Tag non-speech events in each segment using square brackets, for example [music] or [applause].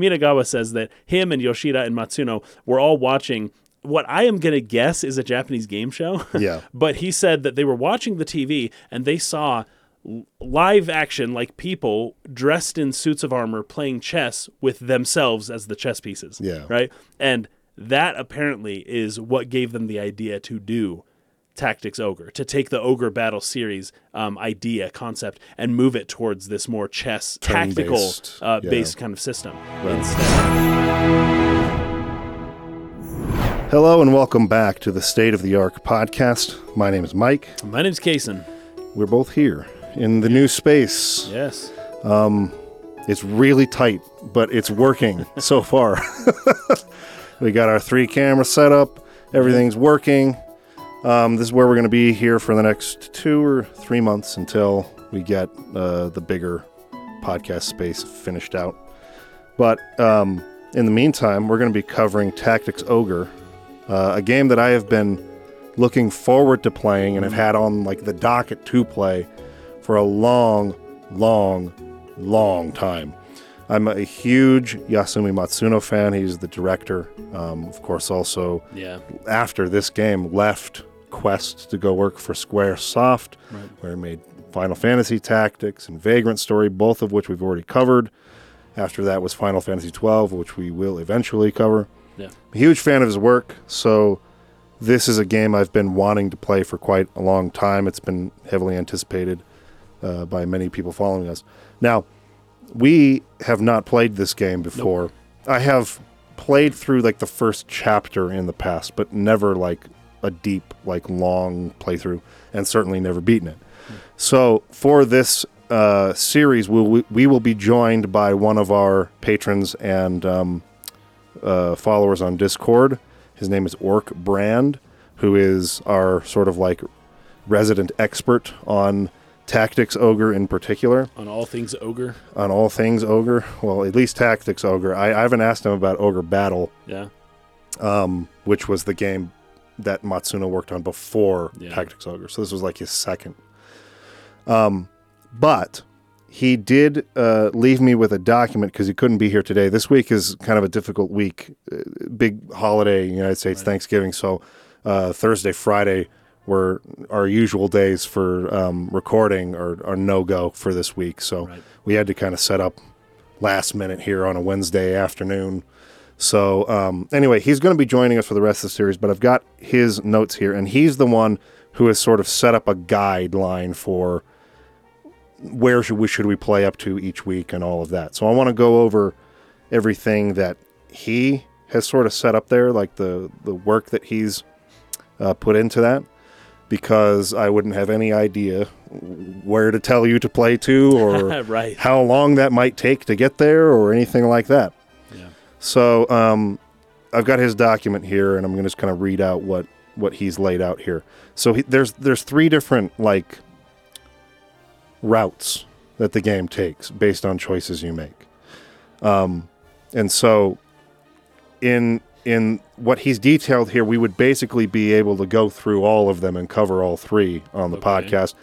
Minagawa says that him and Yoshida and Matsuno were all watching what I am going to guess is a Japanese game show. [laughs] Yeah. but he said that they were watching the TV and they saw live action, like people dressed in suits of armor playing chess with themselves as the chess pieces. Yeah. Right. And that apparently is what gave them the idea to do Tactics Ogre, to take the Ogre Battle series um, idea, concept, and move it towards this more chess tactical Turn-based, uh, yeah. based kind of system instead. Hello and welcome back to the State of the Arc podcast. My name is Mike. My name's Kason. We're both here in the new space. Yes. It's really tight, but it's working [laughs] so far. [laughs] we got our three camera setup. Everything's working. Um, this is where we're going to be here for the next two or three months until we get uh, the bigger podcast space finished out. But um, in the meantime, we're going to be covering Tactics Ogre, uh, a game that I have been looking forward to playing and have had on like the docket to play for a long, long, long time. I'm a huge Yasumi Matsuno fan. He's the director. Um, of course, also Yeah. after this game left Quest to go work for Square Soft, Right. where he made Final Fantasy Tactics and Vagrant Story, both of which we've already covered. After that was Final Fantasy XII, which we will eventually cover. Yeah. a huge fan of his work, so this is a game I've been wanting to play for quite a long time. It's been heavily anticipated uh, by many people following us. Now, we have not played this game before. I have played through like the first chapter in the past, but never like a deep, like long playthrough, and certainly never beaten it. So for this uh, series, we'll, we will be joined by one of our patrons and um, uh, followers on Discord. His name is Orc Brand, who is our sort of like resident expert on Tactics Ogre in particular, On all things ogre. on all things Ogre. Well, at least Tactics Ogre. I, I haven't asked him about Ogre Battle, Yeah. um, which was the game that Matsuno worked on before Yeah. Tactics Ogre. So this was like his second. Um, but he did uh, leave me with a document because he couldn't be here today. This week is kind of a difficult week, uh, big holiday in the United States, Thanksgiving. So uh, Thursday, Friday were our usual days for um, recording or, or no go for this week. So Right. we had to kind of set up last minute here on a Wednesday afternoon. So um, anyway, he's going to be joining us for the rest of the series, but I've got his notes here, and he's the one who has sort of set up a guideline for where should we should we play up to each week and all of that. So I want to go over everything that he has sort of set up there, like the the work that he's uh, put into that, because I wouldn't have any idea where to tell you to play to or [laughs] right. how long that might take to get there or anything like that. So um, I've got his document here, and I'm going to just kind of read out what what he's laid out here. So he, there's there's three different like routes that the game takes based on choices you make, um, and so in in what he's detailed here, we would basically be able to go through all of them and cover all three on the Okay. podcast.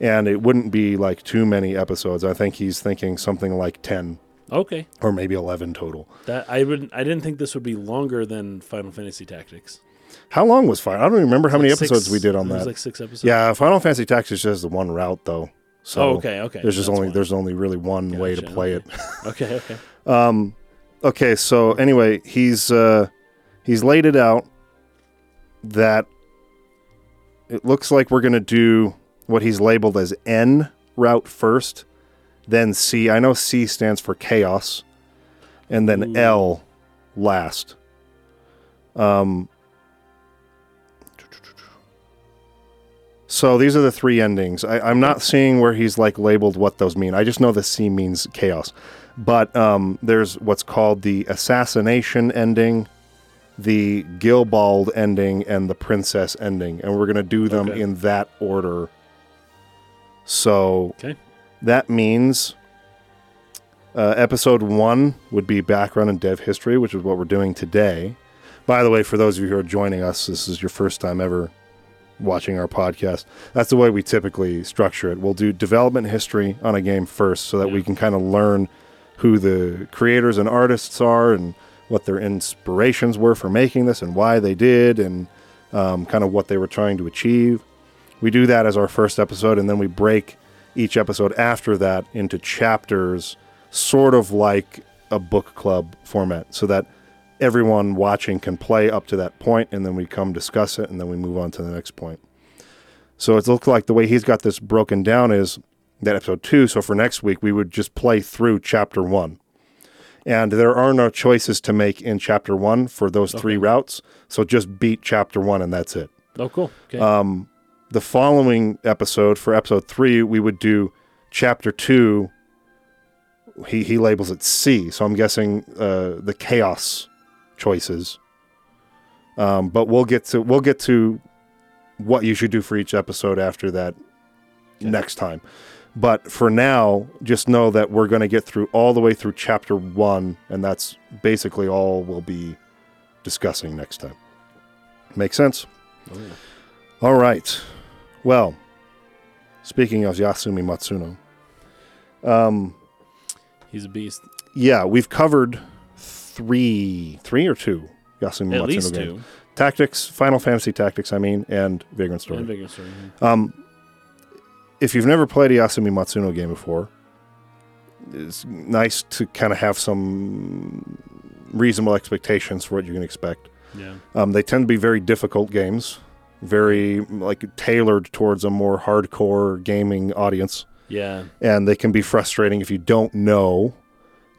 And it wouldn't be like too many episodes. I think he's thinking something like 10 Okay. or maybe 11 total. That I would. I didn't think this would be longer than Final Fantasy Tactics. How long was Final? I don't even remember how many Like six- episodes we did on it was that. like six episodes. yeah, Final Fantasy Tactics just the one route though. So oh, okay. Okay. there's just That's only why. there's only really one way to play okay. it. [laughs] Okay. Okay. Um, okay, so anyway, he's uh, he's laid it out that it looks like we're gonna do what he's labeled as N route first, then C. I know C stands for chaos, and then Ooh. L last. Um. So these are the three endings. I, I'm not seeing where he's like labeled what those mean. I just know the C means chaos. But um, there's what's called the assassination ending, the Gilbald ending, and the princess ending, and we're gonna do them Okay. in that order. So Okay. That means uh, episode one would be background and dev history, which is what we're doing today. By the way, for those of you who are joining us, this is your first time ever watching our podcast. That's the way we typically structure it. We'll do development history on a game first so that we can kind of learn who the creators and artists are and what their inspirations were for making this and why they did and um, kind of what they were trying to achieve. We do that as our first episode, and then we break each episode after that into chapters, sort of like a book club format, so that everyone watching can play up to that point, and then we come discuss it, and then we move on to the next point. So it looks like the way he's got this broken down is that episode two. So for next week, we would just play through chapter one. And there are no choices to make in chapter one for those three routes. So just beat chapter one, and that's it. Oh, cool. Okay. Um, the following episode for episode three, we would do chapter two. He he labels it C, so I'm guessing uh, the chaos choices. Um, but we'll get to we'll get to what you should do for each episode after that next time. But for now, just know that we're going to get through all the way through chapter one, and that's basically all we'll be discussing next time. Make sense? Oh, yeah. All right. Well, speaking of Yasumi Matsuno, um, He's a beast. yeah, we've covered three, three or two Yasumi At Matsuno least games. two. Tactics, Final Fantasy Tactics, I mean, and Vagrant Story. And bigger story. Um, if you've never played a Yasumi Matsuno game before, it's nice to kind of have some reasonable expectations for what you can expect. Yeah. Um, they tend to be very difficult games, very like tailored towards a more hardcore gaming audience, Yeah. and they can be frustrating if you don't know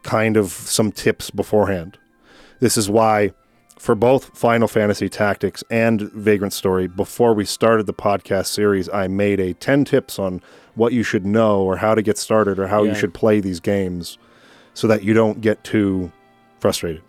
kind of some tips beforehand. This is why for both Final Fantasy Tactics and Vagrant Story, before we started the podcast series, I made a 10 tips on what you should know or how to get started or how you should play these games so that you don't get too frustrated.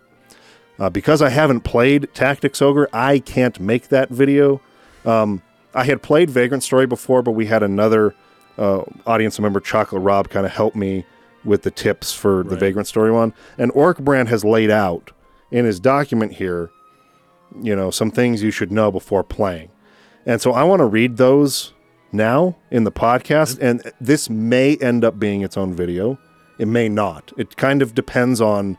Uh, because I haven't played Tactics Ogre, I can't make that video. Um, I had played Vagrant Story before, but we had another uh, audience member, Chocolate Rob, kind of help me with the tips for the Vagrant Story one. And Orc Brand has laid out in his document here, you know, some things you should know before playing. And so I want to read those now in the podcast. And this may end up being its own video. It may not. It kind of depends on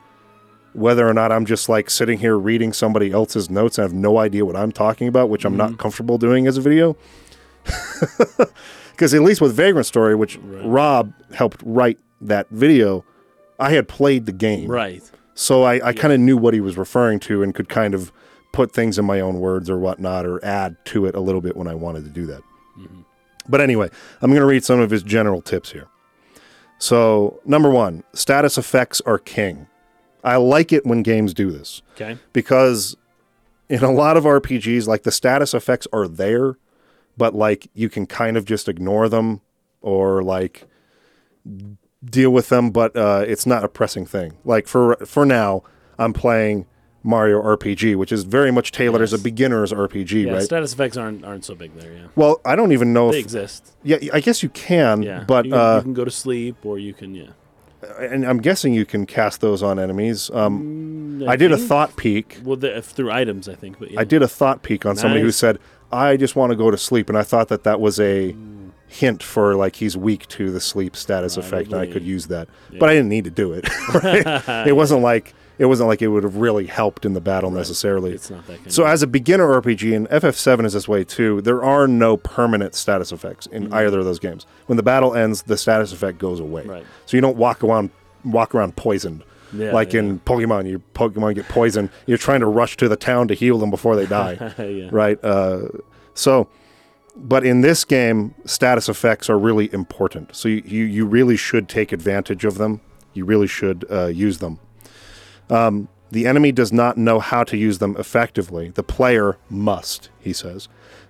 whether or not I'm just like sitting here reading somebody else's notes and have no idea what I'm talking about, which I'm not mm-hmm. comfortable doing as a video. [laughs] Because at least with Vagrant Story, which Right. Rob helped write that video, I had played the game. Right. So I, I kind of knew what he was referring to and could kind of put things in my own words or whatnot or add to it a little bit when I wanted to do that. Mm-hmm. But anyway, I'm going to read some of his general tips here. So, number one, status effects are king. I like it when games do this Okay. because in a lot of RPGs, like the status effects are there, but like you can kind of just ignore them or like deal with them, but uh, it's not a pressing thing. Like for for now, I'm playing Mario RPG, which is very much tailored as a beginner's RPG, Yeah. right? Status effects aren't aren't so big there. Yeah. well, I don't even know if They if exist. yeah, I guess you can, Yeah. but you can, uh, you can go to sleep or you can yeah. And I'm guessing you can cast those on enemies. Um, Mm, I did a thought peek. Well, the, through items, I think. But yeah. I did a thought peek on somebody who said, "I just want to go to sleep," and I thought that that was a Mm. hint for like he's weak to the sleep status effect, and I could use that. But I didn't need to do it. [laughs] right? [laughs] It wasn't like it wasn't like it would have really helped in the battle necessarily. It's not that kind So as a beginner RPG, and FF7 is this way too, there are no permanent status effects in Mm-hmm. either of those games. When the battle ends, the status effect goes away. Right. So you don't walk around walk around poisoned. Yeah, like yeah. in Pokemon, your Pokemon get poisoned. You're trying to rush to the town to heal them before they die [laughs] yeah. right? Uh, so, but in this game, status effects are really important. So you, you, you really should take advantage of them. You really should uh, use them. Um, the enemy does not know how to use them effectively. The player must, he says.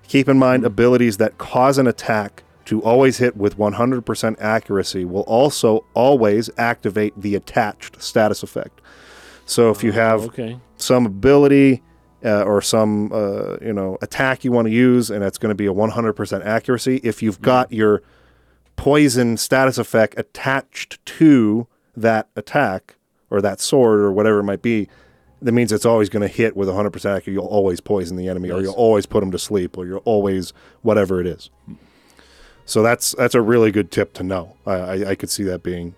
Keep in mind abilities that cause an attack to always hit with 100% accuracy will also always activate the attached status effect. So if you have Okay. some ability uh, or some uh, you know attack you want to use, and it's going to be a 100% accuracy. If you've got your poison status effect attached to that attack or that sword or whatever it might be, that means it's always going to hit with 100% accuracy. You'll always poison the enemy, or you'll always put them to sleep, or you'll always whatever it is. So that's that's a really good tip to know. I, I, I could see that being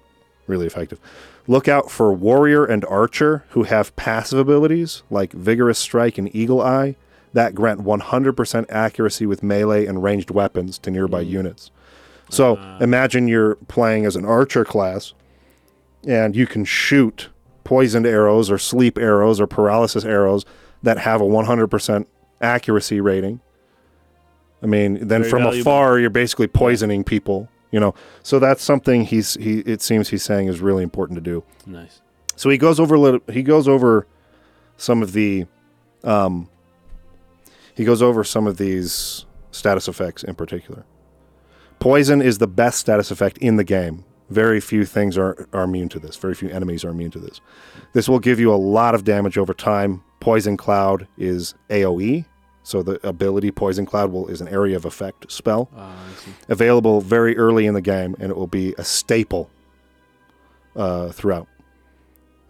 really effective. Look out for warrior and archer who have passive abilities like vigorous strike and eagle eye that grant 100% accuracy with melee and ranged weapons to nearby mm. units. So ah. imagine you're playing as an archer class and you can shoot poisoned arrows or sleep arrows or paralysis arrows that have a 100% accuracy rating. I mean, then Very from valuable. afar you're basically poisoning people, you know. So that's something he's he it seems he's saying is really important to do. Nice. So he goes over a little, he goes over some of the um he goes over some of these status effects in particular. Poison is the best status effect in the game. Very few things are, are immune to this. Very few enemies are immune to this. This will give you a lot of damage over time. Poison Cloud is AoE, so the ability Poison Cloud will is an area of effect spell Uh, available very early in the game, and it will be a staple uh, throughout.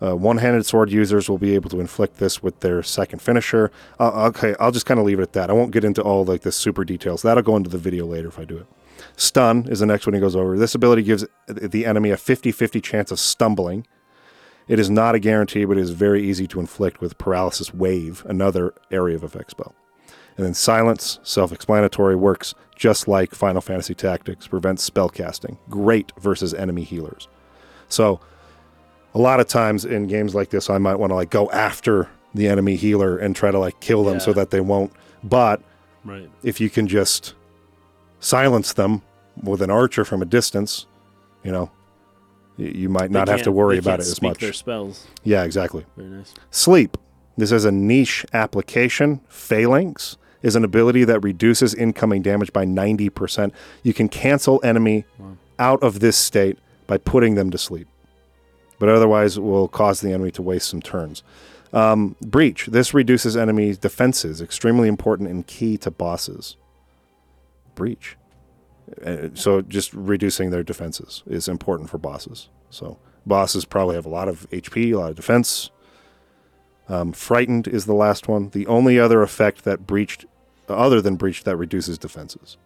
Uh, one-handed sword users will be able to inflict this with their second finisher. Uh, okay, I'll just kind of leave it at that. I won't get into all like the super details. That'll go into the video later if I do it. Stun is the next one he goes over. This ability gives the enemy a 50-50 chance of stumbling. It is not a guarantee, but it is very easy to inflict with Paralysis Wave, another area of effect spell. And then Silence, self explanatory, works just like Final Fantasy Tactics, prevents spellcasting. Great versus enemy healers. So, a lot of times in games like this, I might want to like go after the enemy healer and try to like kill them so that they won't. But Right. if you can just silence them with an archer from a distance, you know, y- you might not have to worry about it as speak much. Their spells. Yeah, exactly. Very nice. Sleep. This is a niche application. Phalanx is an ability that reduces incoming damage by 90%. You can cancel enemy Wow. out of this state by putting them to sleep. But otherwise, it will cause the enemy to waste some turns. Um, breach. This reduces enemy defenses, extremely important and key to bosses. Breach. Uh, so just reducing their defenses is important for bosses. So bosses probably have a lot of HP, a lot of defense. Um, frightened is the last one. The only other effect that breached, other than breach, that reduces defenses.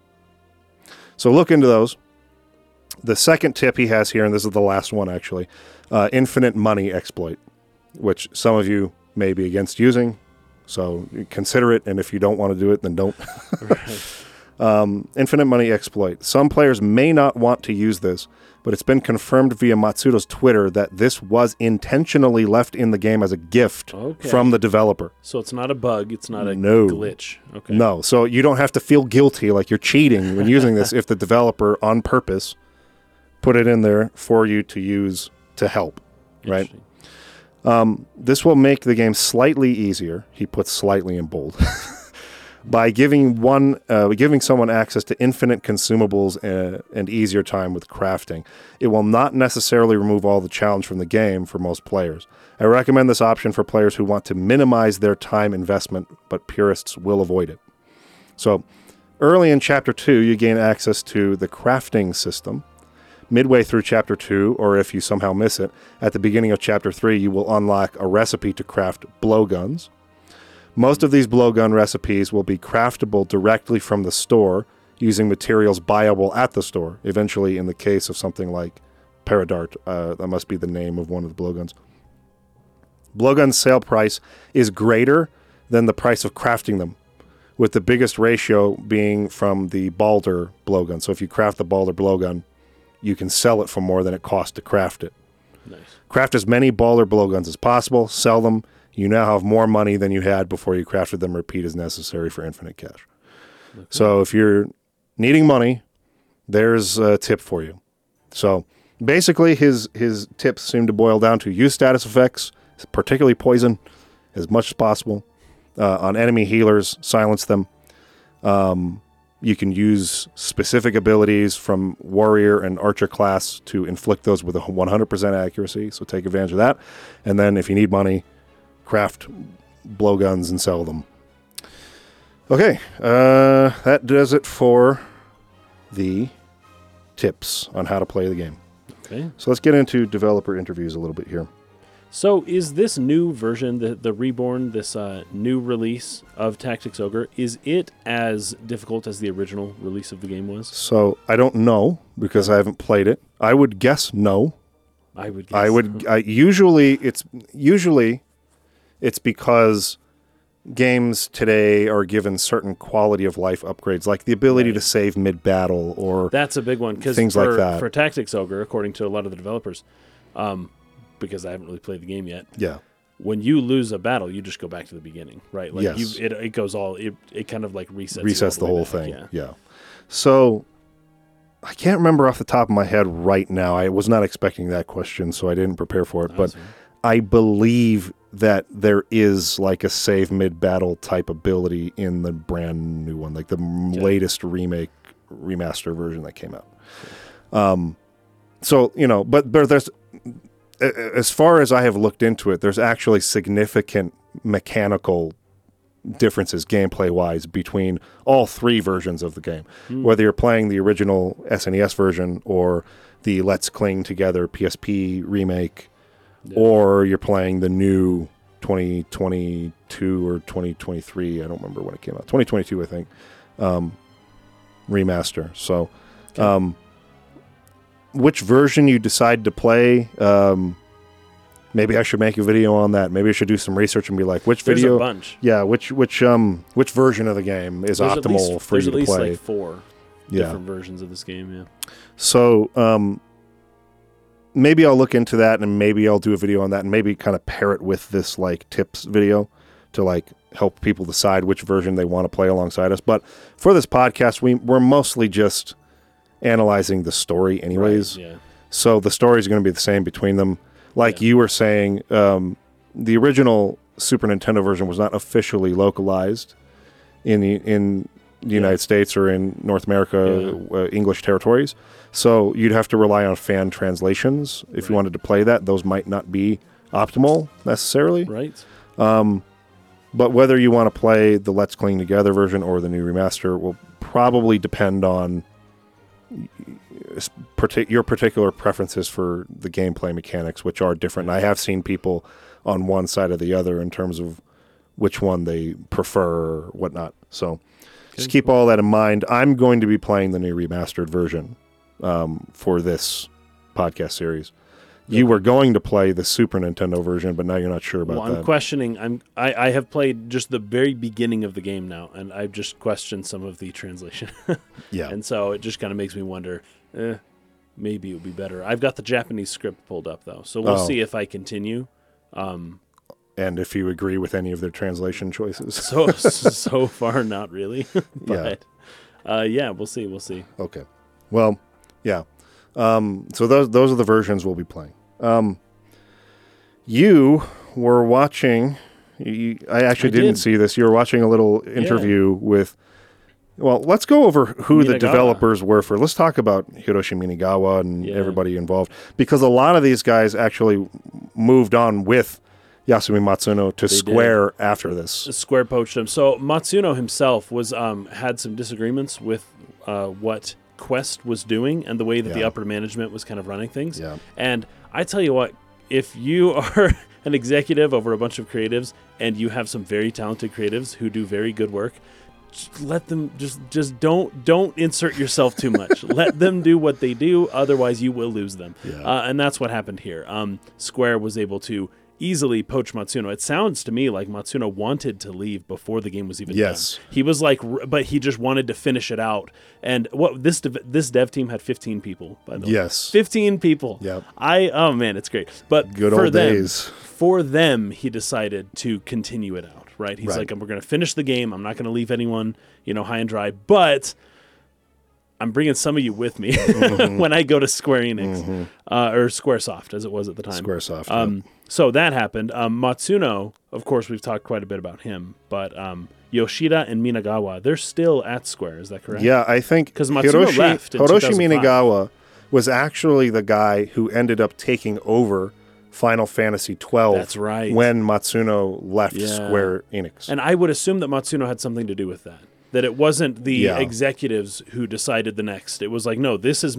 So look into those. The second tip he has here, and this is the last one actually, uh, infinite money exploit, which some of you may be against using. So consider it, and if you don't want to do it, then don't. [laughs] Um, infinite money exploit. Some players may not want to use this, but it's been confirmed via Matsuno's Twitter that this was intentionally left in the game as a gift Okay. from the developer. So it's not a bug. It's not a No. glitch. Okay. No, so you don't have to feel guilty like you're cheating when using this if the developer on purpose put it in there for you to use to help. right. Um, this will make the game slightly easier. He puts slightly in bold. [laughs] By giving one, uh, giving someone access to infinite consumables uh, and easier time with crafting, it will not necessarily remove all the challenge from the game for most players. I recommend this option for players who want to minimize their time investment, but purists will avoid it. So, early in Chapter Two, you gain access to the crafting system, midway through chapter 2 or if you somehow miss it at the beginning of chapter 3 you will unlock a recipe to craft blowguns most of these blowgun recipes will be craftable directly from the store using materials buyable at the store eventually in the case of something like paradart uh, that must be the name of one of the blowguns Blowgun sale price is greater than the price of crafting them with the biggest ratio being from the balder blowgun so if you craft the balder blowgun you can sell it for more than it costs to craft it. Nice. Craft as many Balder blowguns as possible, sell them. You now have more money than you had before you crafted them. Repeat as necessary for infinite cash. So if you're needing money, there's a tip for you. So basically, his his tips seem to boil down to use status effects, particularly poison, as much as possible uh, on enemy healers. Silence them. Um, you can use specific abilities from warrior and archer class to inflict those with a 100% accuracy. So take advantage of that. And then if you need money, craft blowguns and sell them. Okay, uh, that does it for the tips on how to play the game. Okay. So let's get into developer interviews a little bit here. So is this new version, the the reborn, this uh, new release of Tactics Ogre, is it as difficult as the original release of the game was? So I don't know because I haven't played it. I would guess no. I would. Guess. I would I, usually it's usually it's because games today are given certain quality of life upgrades, like the ability Right. to save mid battle or That's a big one because Things for, like that. for Tactics Ogre, according to a lot of the developers, um, because I haven't really played the game yet. yeah, When you lose a battle, you just go back to the beginning, right? Like Yes. you, it, it goes all it, it kind of like resets resets the way whole back, thing. Yeah. Yeah. So I can't remember off the top of my head right now. I was not expecting that question, so I didn't prepare for it. But Awesome. I believe that there is like a save mid battle type ability in the brand new one, like the m latest remake remaster version that came out. Um, so you know, but but there's as far as I have looked into it, there's actually significant mechanical differences gameplay wise between all three versions of the game. Whether you're playing the original SNES version or the Let's Cling Together PSP remake, or you're playing the new 2022 or 2023. I don't remember when it came out. 2022, I think. Um, remaster. So, um, which version you decide to play? Um, maybe I should make a video on that. Maybe I should do some research and be like, which There's video? a bunch. Yeah, which which um which version of the game is There's optimal least, for there's you at to least play? like four yeah. different versions of this game. Yeah. So um maybe I'll look into that and maybe I'll do a video on that and maybe kind of pair it with this like tips video to like help people decide which version they want to play alongside us. But for this podcast, we we're mostly just analyzing the story anyways. Right, yeah. So the story is going to be the same between them. Like Yeah. you were saying, um, the original Super Nintendo version was not officially localized in the in the United States or in North America uh, English territories. So you'd have to rely on fan translations if you wanted to play that. Those might not be optimal necessarily. Right. But whether you want to play the Let's Cling Together version or the new remaster will probably depend on your particular preferences for the gameplay mechanics, which are different. And I have seen people on one side or the other in terms of which one they prefer or whatnot. So just keep all that in mind. I'm going to be playing the new remastered version um, for this podcast series. You were going to play the Super Nintendo version, but now you're not sure about Well, I'm that. questioning. I'm. I, I have played just the very beginning of the game now, and I've just questioned some of the translation, [laughs] yeah. and so it just kind of makes me wonder. Eh, maybe it would be better. I've got the Japanese script pulled up though, so we'll Oh. see if I continue. Um, and if you agree with any of their translation choices. so [laughs] so far, not really, [laughs] but uh, yeah, we'll see. We'll see. Okay. Well, yeah. Um, so those those are the versions we'll be playing. Um, you were watching. You, I actually I didn't did. see this. You were watching a little interview with. Well, let's go over who the developers were for. Let's talk about Hiroshi Minagawa and Yeah. everybody involved because a lot of these guys actually moved on with Yasumi Matsuno to did. Square after this. Square poached him. So Matsuno himself was um, had some disagreements with uh, what Quest was doing and the way that the upper management was kind of running things. Yeah. And I tell you what, if you [laughs] are an executive over a bunch of creatives and you have some very talented creatives who do very good work, let them just just don't don't insert yourself too much. [laughs] let them do what they do, otherwise you will lose them. Yeah. Uh, and that's what happened here. Um, Square was able to easily poach Matsuno. It sounds to me like Matsuno wanted to leave before the game was even Yes. done. He was like, but he just wanted to finish it out. And what this dev- this dev team had 15 people. By the way, Yes. 15 people. Yep. I oh man, it's great. But Good for old them, days. For them, he decided to continue it out. Right? He's Right. like, we're going to finish the game. I'm not going to leave anyone, you know, high and dry. But I'm bringing some of you with me Mm-hmm. [laughs] when I go to Square Enix uh, or SquareSoft, as it was at the time. Squaresoft. yep. Um, so that happened. Um, Matsuno, of course, we've talked quite a bit about him, but um, Yoshida and Minagawa, they're still at Square. Is that correct? Yeah, I think 'Cause Matsuno Hiroshi, left Hiroshi Minagawa was actually the guy who ended up taking over Final Fantasy twelve. That's right. When Matsuno left Yeah. Square Enix. And I would assume that Matsuno had something to do with that. That it wasn't the Yeah. executives who decided the next. It was like, no, this is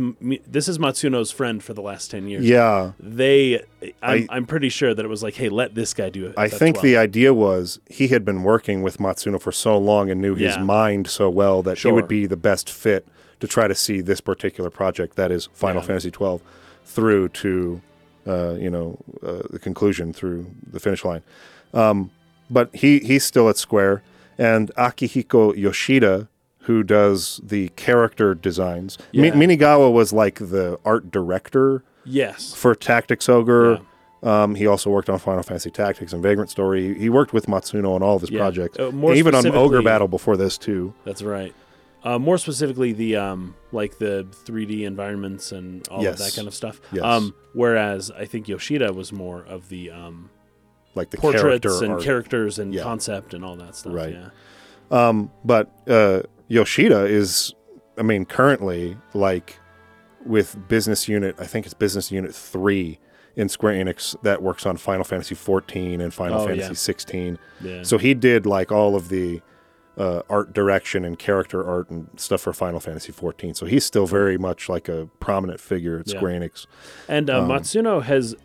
this is Matsuno's friend for the last ten years. yeah, They, I'm, I- am pretty sure that it was like, hey, let this guy do it. I think 12. the idea was he had been working with Matsuno for so long and knew his Yeah. mind so well that he would be the best fit to try to see this particular project, that is Final Yeah. Fantasy twelve, through to uh, you know, uh, the conclusion through the finish line. Um, but he he's still at Square, and Akihiko Yoshida, who does the character designs. Mi- Minagawa was like the art director Yes. for Tactics Ogre. Um, he also worked on Final Fantasy Tactics and Vagrant Story. He worked with Matsuno on all of his Yeah. projects, Uh, even on Ogre Battle before this too. That's right. Uh, more specifically, the um, like the 3D environments and all Yes. of that kind of stuff. Yes. Um, whereas I think Yoshida was more of the um, Like the portraits character and art. characters and Yeah. concept and all that stuff. Right. Yeah. Um, but uh, Yoshida is, I mean, currently like with business unit. I think it's business unit three in Square Enix that works on Final Fantasy 14 and Final Oh, Fantasy yeah. 16. Yeah. So he did like all of the uh, art direction and character art and stuff for Final Fantasy 14. So he's still very much like a prominent figure at Yeah. Square Enix. And uh, Um, Matsuno has,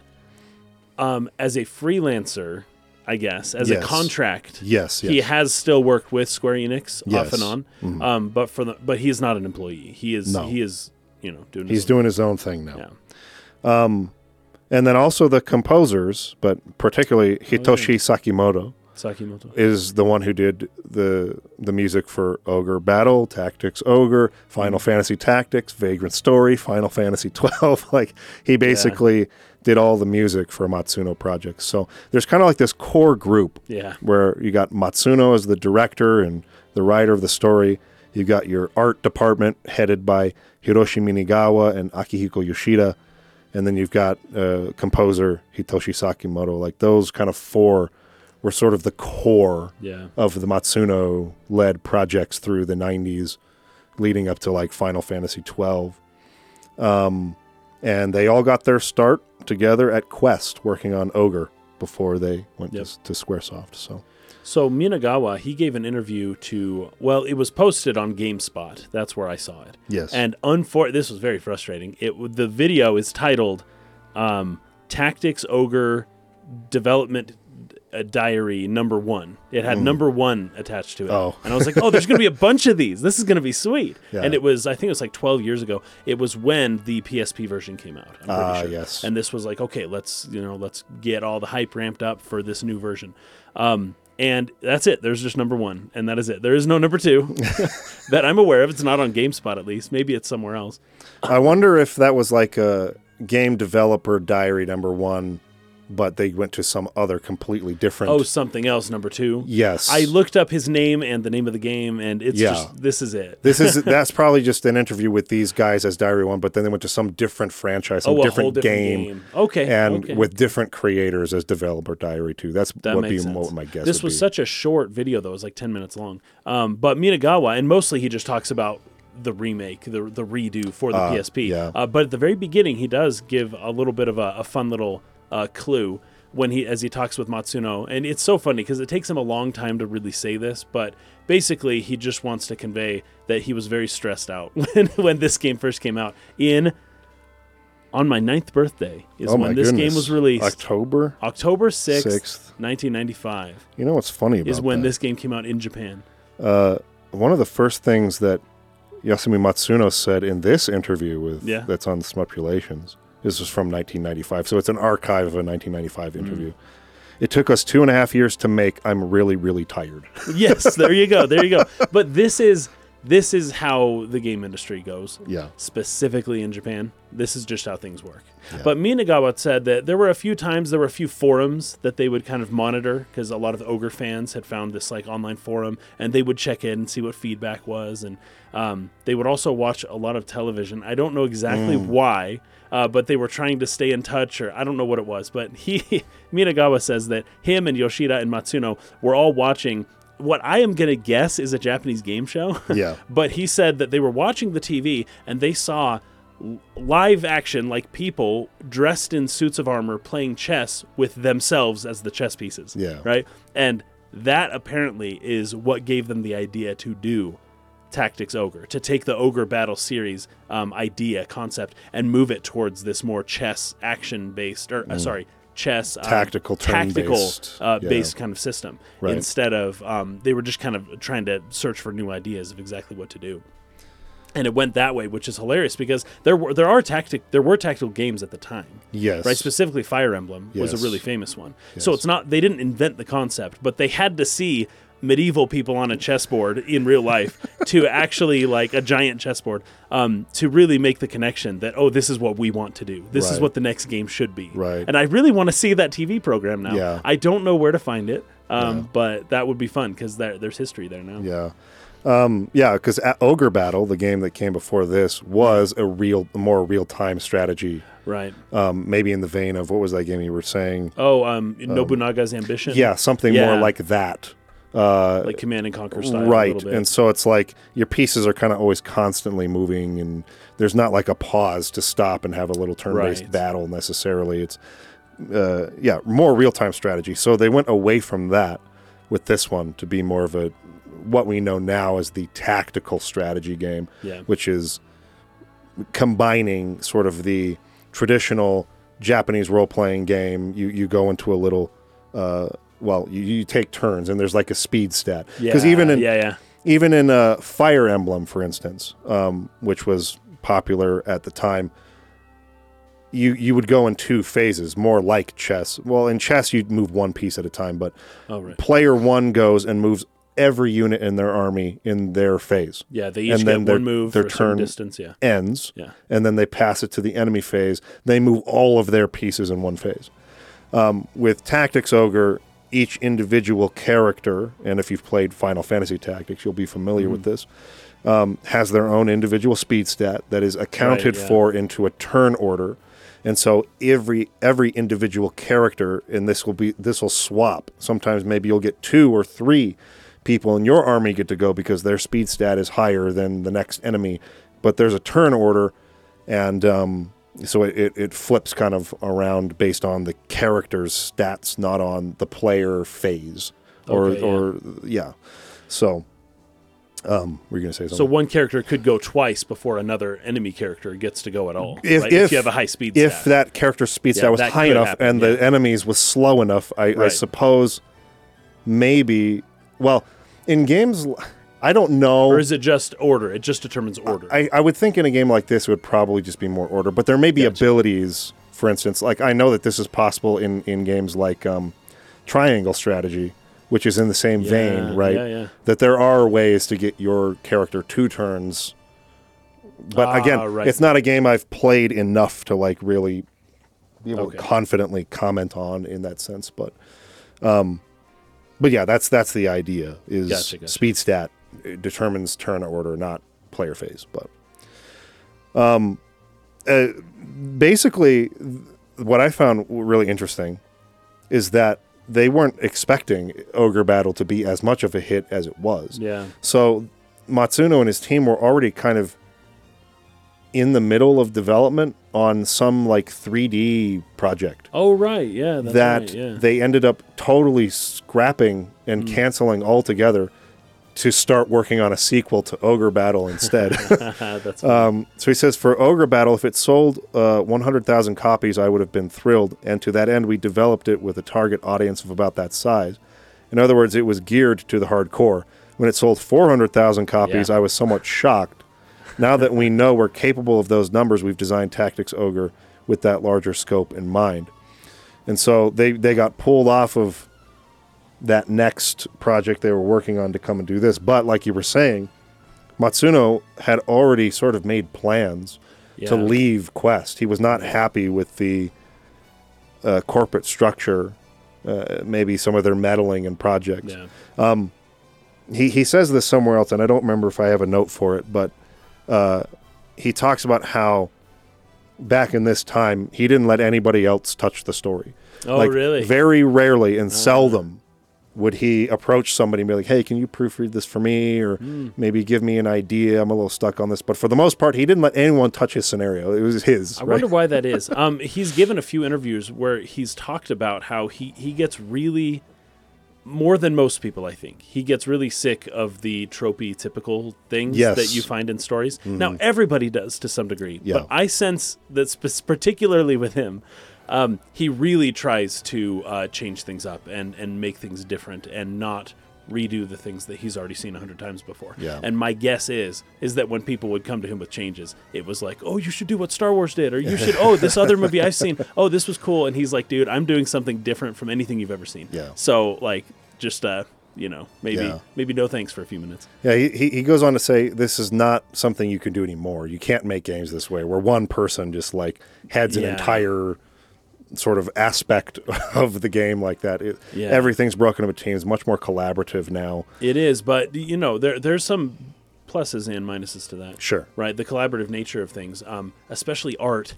um, as a freelancer, I guess, as Yes. a contract, Yes, yes. he has still worked with Square Enix off and on. Mhm. Um, but for the but he is not an employee. He is No. he is you know doing He's his doing his own thing now. yeah. Um, and then also the composers, but particularly Hitoshi Sakimoto Sakimoto. is the one who did the the music for Ogre Battle, Tactics Ogre, Final Fantasy Tactics, Vagrant Story, Final Fantasy 12. [laughs] like he basically did all the music for Matsuno projects. So there's kind of like this core group Yeah. where you got Matsuno as the director and the writer of the story. You've got your art department headed by Hiroshi Minagawa and Akihiko Yoshida, and then you've got uh, composer Hitoshi Sakimoto. Like those kind of four were sort of the core Yeah. of the Matsuno led projects through the 90s, leading up to like Final Fantasy 12. Um, and they all got their start together at Quest working on Ogre before they went Yep. to, to Squaresoft. So. So Minagawa, he gave an interview to well, it was posted on GameSpot. That's where I saw it. Yes. And unfor- this was very frustrating. It the video is titled um, "Tactics Ogre Development uh, Diary Number One." It had number one attached to it. Oh. and I was like, "Oh, there's going to be a [laughs] bunch of these. This is going to be sweet." Yeah. And it was, I think it was like 12 years ago. It was when the PSP version came out. I'm pretty Ah, sure. yes. And this was like, okay, let's you know, let's get all the hype ramped up for this new version. Um, and that's it. There's just number one, and that is it. There is no number two [laughs] that I'm aware of. It's not on GameSpot at least. Maybe it's somewhere else. I wonder if that was like a game developer diary number one, but they went to some other completely different. Oh, something else. Number two. yes. I looked up his name and the name of the game, and it's Yeah. just this is it. this is [laughs] that's probably just an interview with these guys as Diary One, but then they went to some different franchise, some oh, a different, different game, game. Okay. and okay. with different creators as developer Diary Two. That's That what be what my guess. This was be. such a short video, though. It was like 10 minutes long. Um, but Minagawa, and mostly he just talks about the remake, the the redo for the Uh, PSP. yeah. Uh, but at the very beginning, he does give a little bit of a, a fun little uh, clue when he as he talks with Matsuno, and it's so funny because it takes him a long time to really say this, but basically he just wants to convey that he was very stressed out [laughs] when when this game first came out in. On my ninth birthday is oh when this goodness. game was released. October October 6th, 6th. 1995 You know what's funny about is when that? this game came out in Japan. Uh, one of the first things that Yasumi Matsuno said in this interview with Yeah. that's on Shmuplations. This was from 1995, so it's an archive of a 1995 Mm. interview. It took us two and a half years to make. I'm really, really tired. [laughs] Yes, there you go. There you go. [laughs] But this is this is how the game industry goes. Yeah, Specifically in Japan, this is just how things work. Yeah. But Minagawa said that there were a few times, there were a few forums that they would kind of monitor because a lot of Ogre fans had found this like online forum and they would check in and see what feedback was. And um, they would also watch a lot of television. I don't know exactly why, uh, but they were trying to stay in touch or I don't know what it was. But he, [laughs] Minagawa says that him and Yoshida and Matsuno were all watching what I am going to guess is a Japanese game show. [laughs] yeah. But he said that they were watching the TV and they saw live action, like people dressed in suits of armor playing chess with themselves as the chess pieces. Yeah. Right? And that apparently is what gave them the idea to do Tactics Ogre, to take the Ogre Battle series um, idea, concept, and move it towards this more chess action based, or uh, sorry, chess um, Tactical, tactical turn-based, uh, yeah. based kind of system Right. instead of um, they were just kind of trying to search for new ideas of exactly what to do and it went that way, which is hilarious because there were there are tactic there were tactical games at the time. Yes. Right, specifically Fire Emblem was a really famous one. So it's not they didn't invent the concept, but they had to see medieval people on a chessboard in real life [laughs] to actually like a giant chessboard um, to really make the connection that oh this is what we want to do this is what the next game should be Right. and i really want to see that tv program now Yeah. i don't know where to find it um, Yeah. but that would be fun because there, there's history there now Yeah. Um, yeah, because Ogre Battle, the game that came before this, was a real, more real time strategy. right Um, maybe in the vein of what was that game you were saying? oh um, nobunaga's ambition Yeah, something Yeah. more like that. Uh, like command and conquer style right. And so it's like your pieces are kind of always constantly moving, and there's not like a pause to stop and have a little turn based Right. battle necessarily. It's, uh, yeah, more real time strategy. So they went away from that with this one to be more of a what we know now as the tactical strategy game, yeah which is combining sort of the traditional Japanese role playing game. You you go into a little, uh, well, you, you take turns, and there's like a speed stat. Because Yeah, even in yeah yeah even in uh, Fire Emblem, for instance, um, which was popular at the time, you you would go in two phases, more like chess. Well, in chess, you'd move one piece at a time, but oh right player one goes and moves every unit in their army in their phase yeah they each and get then their- one move their a turn- distance yeah ends, yeah and then they pass it to the enemy phase. They move all of their pieces in one phase. Um, with Tactics Ogre, each individual character, and if you've played Final Fantasy Tactics, you'll be familiar with this, um, has their own individual speed stat that is accounted yeah. for into a turn order. And so every every individual character, and this will be this will swap. Sometimes maybe you'll get two or three people in your army get to go because their speed stat is higher than the next enemy. But there's a turn order, and um, so it, it, it flips kind of around based on the character's stats, not on the player phase. Or Okay, yeah. or yeah. So um, we're gonna say something. So one character could go twice before another enemy character gets to go at all. If- right? if- you have a high speed if stat. that character's speed Yeah, stat was high enough happen, and yeah. the enemies was slow enough, I, I suppose maybe. Well, in games, I don't know. or is it just order? It just determines order. I, I would think in a game like this, it would probably just be more order. But there may be Gotcha. abilities, for instance, like I know that this is possible in, in games like um, Triangle Strategy, which is in the same Yeah, vein, right? Yeah, yeah. That there are ways to get your character two turns. But Ah, again, right. it's not a game I've played enough to like really be able Okay. to confidently comment on in that sense. But, um, but yeah, that's that's the idea. Is Gotcha, gotcha. speed stat determines turn order, not player phase. But, um, uh, basically, th- what I found really interesting is that they weren't expecting Ogre Battle to be as much of a hit as it was. Yeah. So Matsuno and his team were already kind of in the middle of development on some like 3D project Oh right, yeah. That's that right, yeah. they ended up totally scrapping and Hmm. canceling altogether to start working on a sequel to Ogre Battle [laughs] instead. Um, so he says, for Ogre Battle, if it sold uh, 100,000 copies, I would have been thrilled. And to that end, we developed it with a target audience of about that size. In other words, it was geared to the hardcore. When it sold 400,000 copies, Yeah. I was somewhat shocked. Now that we know we're capable of those numbers, we've designed Tactics Ogre with that larger scope in mind. And so they, they got pulled off of that next project they were working on to come and do this. But like you were saying, Matsuno had already sort of made plans yeah. to leave Quest. He was not happy with the uh, corporate structure, uh, maybe some of their meddling in projects. Yeah. He he says this somewhere else, and I don't remember if I have a note for it, but uh, he talks about how back in this time he didn't let anybody else touch the story. Oh like, really? Very rarely and seldom would he approach somebody and be like, "Hey, can you proofread this for me, or Hmm. maybe give me an idea? I'm a little stuck on this." But for the most part, he didn't let anyone touch his scenario. It was his. I right? wonder why that is. [laughs] Um, he's given a few interviews where he's talked about how he, he gets really more than most people. I think he gets really sick of the tropey typical things Yes. that you find in stories. Now everybody does to some degree, Yeah. but I sense that sp- particularly with him. Um, he really tries to uh, change things up and, and make things different and not redo the things that he's already seen a hundred times before. Yeah. And my guess is is that when people would come to him with changes, it was like, oh, you should do what Star Wars did, or you should, oh, this other movie I've seen, [laughs] oh, this was cool, and he's like, dude, I'm doing something different from anything you've ever seen. Yeah. So like, just uh, you know, maybe Yeah. maybe no thanks for a few minutes. Yeah, he, he he goes on to say this is not something you can do anymore. You can't make games this way where one person just like heads an entire sort of aspect [laughs] of the game like that. It, Yeah. Everything's broken up into teams, much more collaborative now. It is, but you know, there there's some pluses and minuses to that. Sure. Right, the collaborative nature of things, um, especially art.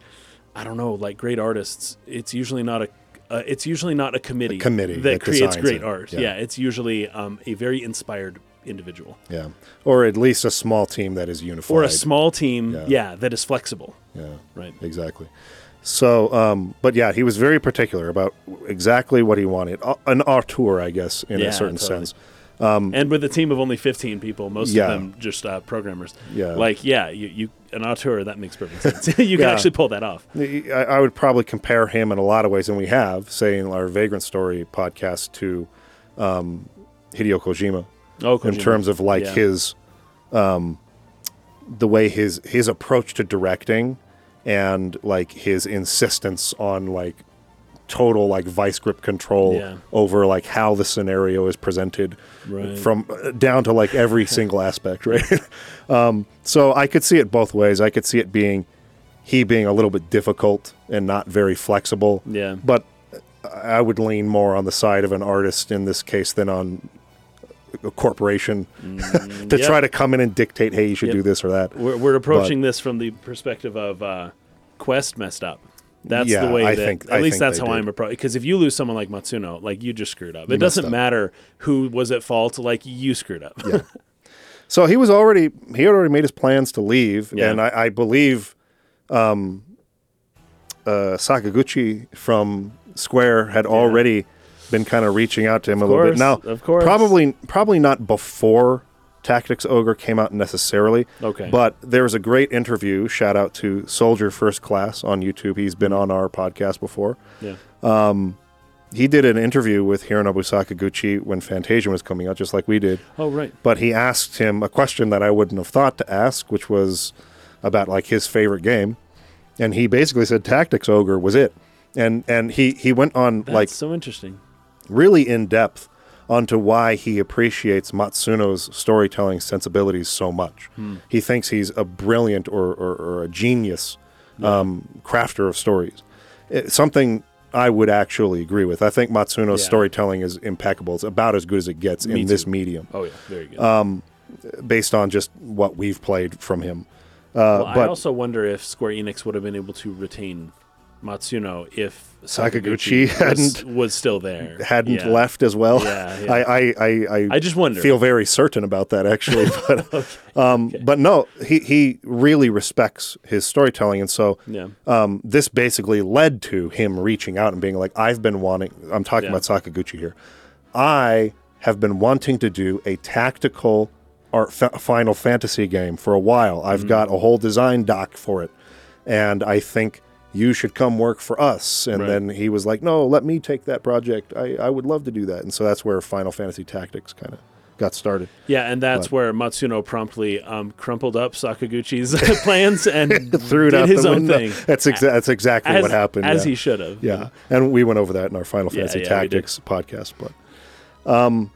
I don't know, like great artists, it's usually not a. Uh, it's usually not a committee, committee that, that creates great it. art. Yeah. Yeah. it's usually um, a very inspired individual Yeah. Or at least a small team that is unified. or a small team, Yeah. yeah. that is flexible. Yeah. Right. Exactly. So, um, but yeah, he was very particular about exactly what he wanted. An auteur, I guess, in Yeah, a certain totally. sense. and with a team of only 15 people, most Um, Yeah. of them just uh, programmers. Yeah. Like, yeah, you, you an auteur, that makes perfect sense. [laughs] you can Yeah. actually pull that off. I, I would probably compare him in a lot of ways, and we have, say, in our Vagrant Story podcast, to um, Hideo Kojima, Oh, in terms of like his, um, the way his his approach to directing, and like his insistence on like total like vice grip control Yeah. over like how the scenario is presented Right. from uh, down to like every [laughs] single aspect right [laughs] um, so i could see it both ways i could see it being he being a little bit difficult and not very flexible Yeah. but i would lean more on the side of an artist in this case than on a corporation [laughs] to yep. try to come in and dictate hey you should Yep. do this or that We're, we're approaching this from the perspective of uh, Quest messed up. That's Yeah, the way I that, think- at I least think that's how did. I'm approaching. Because if you lose someone like Matsuno, like you just screwed up. It doesn't up. matter who was at fault. Like you screwed up. Yeah. [laughs] So he was already he had already made his plans to leave, Yeah. and I, I believe um, uh, Sakaguchi from Square had already been kind of reaching out to him a little bit. Now, of course. probably probably not before Tactics Ogre came out necessarily. Okay. But there was a great interview. Shout out to Soldier First Class on YouTube. He's been on our podcast before. yeah. Um, he did an interview with Hironobu Sakaguchi when Fantasian was coming out, just like we did Oh right. but he asked him a question that I wouldn't have thought to ask, which was about like his favorite game, and he basically said Tactics Ogre was it, and and he he went on That's like so interesting. Really in depth onto why he appreciates Matsuno's storytelling sensibilities so much. Hmm. He thinks he's a brilliant or or, or a genius um, crafter of stories. It- something. I would actually agree with. I think Matsuno's Yeah. storytelling is impeccable. It's about as good as it gets Me in this medium Oh yeah. Very good. Um, based on just what we've played from him. Uh, well, I but also wonder if Square Enix would have been able to retain Matsuno if Sakaguchi was, hadn't- was still there. hadn't Yeah. left as well. Yeah, yeah. I, I, I, I, just wonder. feel very certain about that actually. [laughs] But, um, but no, he, he really respects his storytelling. And so um, this basically led to him reaching out and being like, I've been wanting, I'm talking about Sakaguchi here. I have been wanting to do a tactical art fa- Final Fantasy game for a while. I've Mm-hmm. got a whole design doc for it. And I think you should come work for us. And Right. then he was like, no, let me take that project. I, I would love to do that. And so that's where Final Fantasy Tactics kind of got started. Yeah, and that's But- where Matsuno promptly um, crumpled up Sakaguchi's [laughs] plans and [laughs] Threw it did out his the own window. thing. That's, exa- that's exactly as, what happened. As yeah. he should have. Yeah, and we went over that in our Final Fantasy yeah, did. Tactics podcast. But, um,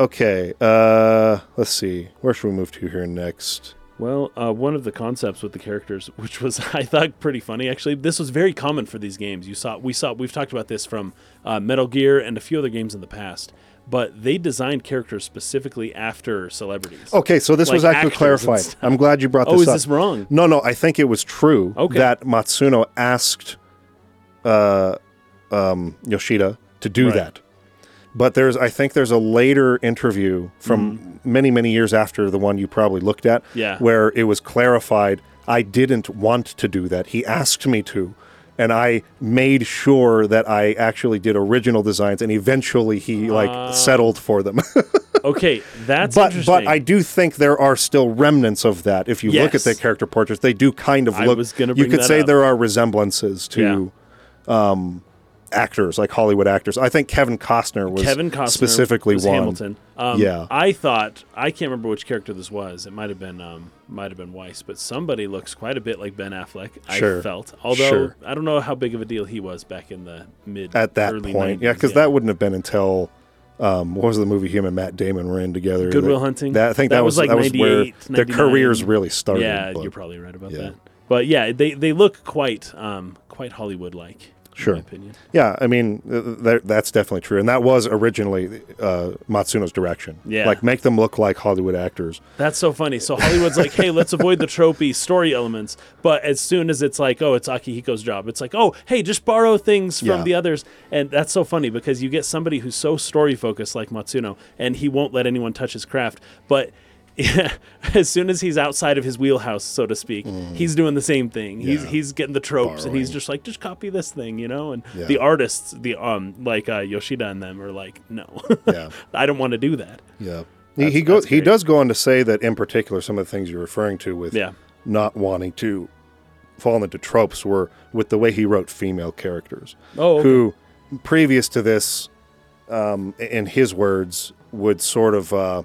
okay, uh, let's see. Where should we move to here next? Well, uh, one of the concepts with the characters, [laughs] which was I thought pretty funny actually. This was very common for these games. You saw, we saw, we've talked about this from uh, Metal Gear and a few other games in the past. But they designed characters specifically after celebrities. Okay, so this Like was actually clarified. I'm glad you brought Oh, this is up. this wrong? No, no, I think it was true Okay. that Matsuno asked uh, um, Yoshida to do Right. that. But there's, I think there's a later interview from many, many years after the one you probably looked at. Yeah. where it was clarified I didn't want to do that. He asked me to. And I made sure that I actually did original designs, and eventually he like Ah. settled for them. [laughs] Okay, that's but interesting. but I do think there are still remnants of that. If you look at Yes. the character portraits, they do kind of I look. you could say up. there are resemblances to um, actors, like Hollywood actors. I think Kevin Costner was Kevin Costner specifically was one. Hamilton. Um, Yeah. I thought I can't remember which character this was. It might have been um, might have been Weiss, but somebody looks quite a bit like Ben Affleck. Sure. I felt, although Sure. I don't know how big of a deal he was back in the mid At that early point, 90s, yeah, because that wouldn't have been until um, what was the movie him and Matt Damon were in together? Good Will That- Hunting? That, I think that, That was, was like that was where 98, their careers really started. Yeah, but- you're probably right about yeah. that. But yeah, they they look quite um, quite Hollywood like. Sure. opinion. Yeah, I mean th- th- that's definitely true, and that was originally uh, Matsuno's direction. Yeah. like make them look like Hollywood actors. That's so funny. So Hollywood's like, hey, let's avoid the tropey story elements. But as soon as it's like, oh, it's Akihiko's job, it's like, oh, hey, just borrow things from Yeah. the others. And that's so funny because you get somebody who's so story focused like Matsuno, and he won't let anyone touch his craft. But [laughs] as soon as he's outside of his wheelhouse, so to speak, he's doing the same thing. He's Mm. Yeah. he's getting the tropes, and he's just like, just copy this thing, you know. And Yeah. the artists, the um, like uh, Yoshida and them, are like, no, Yeah, [laughs] I don't want to do that. yeah. He, he goes. He does go on to say that, in particular, some of the things you're referring to with Yeah. not wanting to fall into tropes were with the way he wrote female characters, Oh, okay. who previous to this, um, in his words, would sort of uh,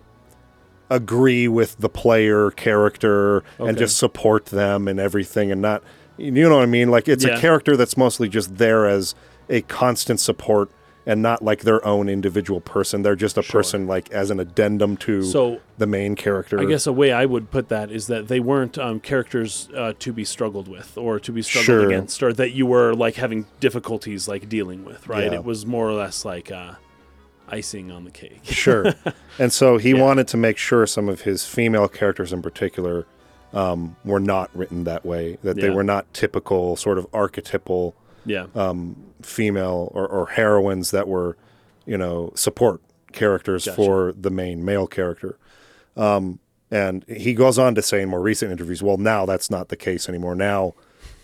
agree with the player character and just support them and everything, and not, you know what I mean? Like it's Yeah. a character that's mostly just there as a constant support. And not like their own individual person. They're just a Sure. person, like as an addendum to So the main character. I guess a way I would put that is that they weren't um, characters uh, to be struggled with or to be struggled Sure. against, or that you were like having difficulties like dealing with. Right? Yeah. It was more or less like uh, icing on the cake. [laughs] Sure. and so he Yeah. wanted to make sure some of his female characters in particular um, were not written that way, that they were not typical, sort of archetypal Yeah. um, female or, or heroines that were, you know, support characters Gotcha. for the main male character. Um, and he goes on to say in more recent interviews, well, now that's not the case anymore. Now,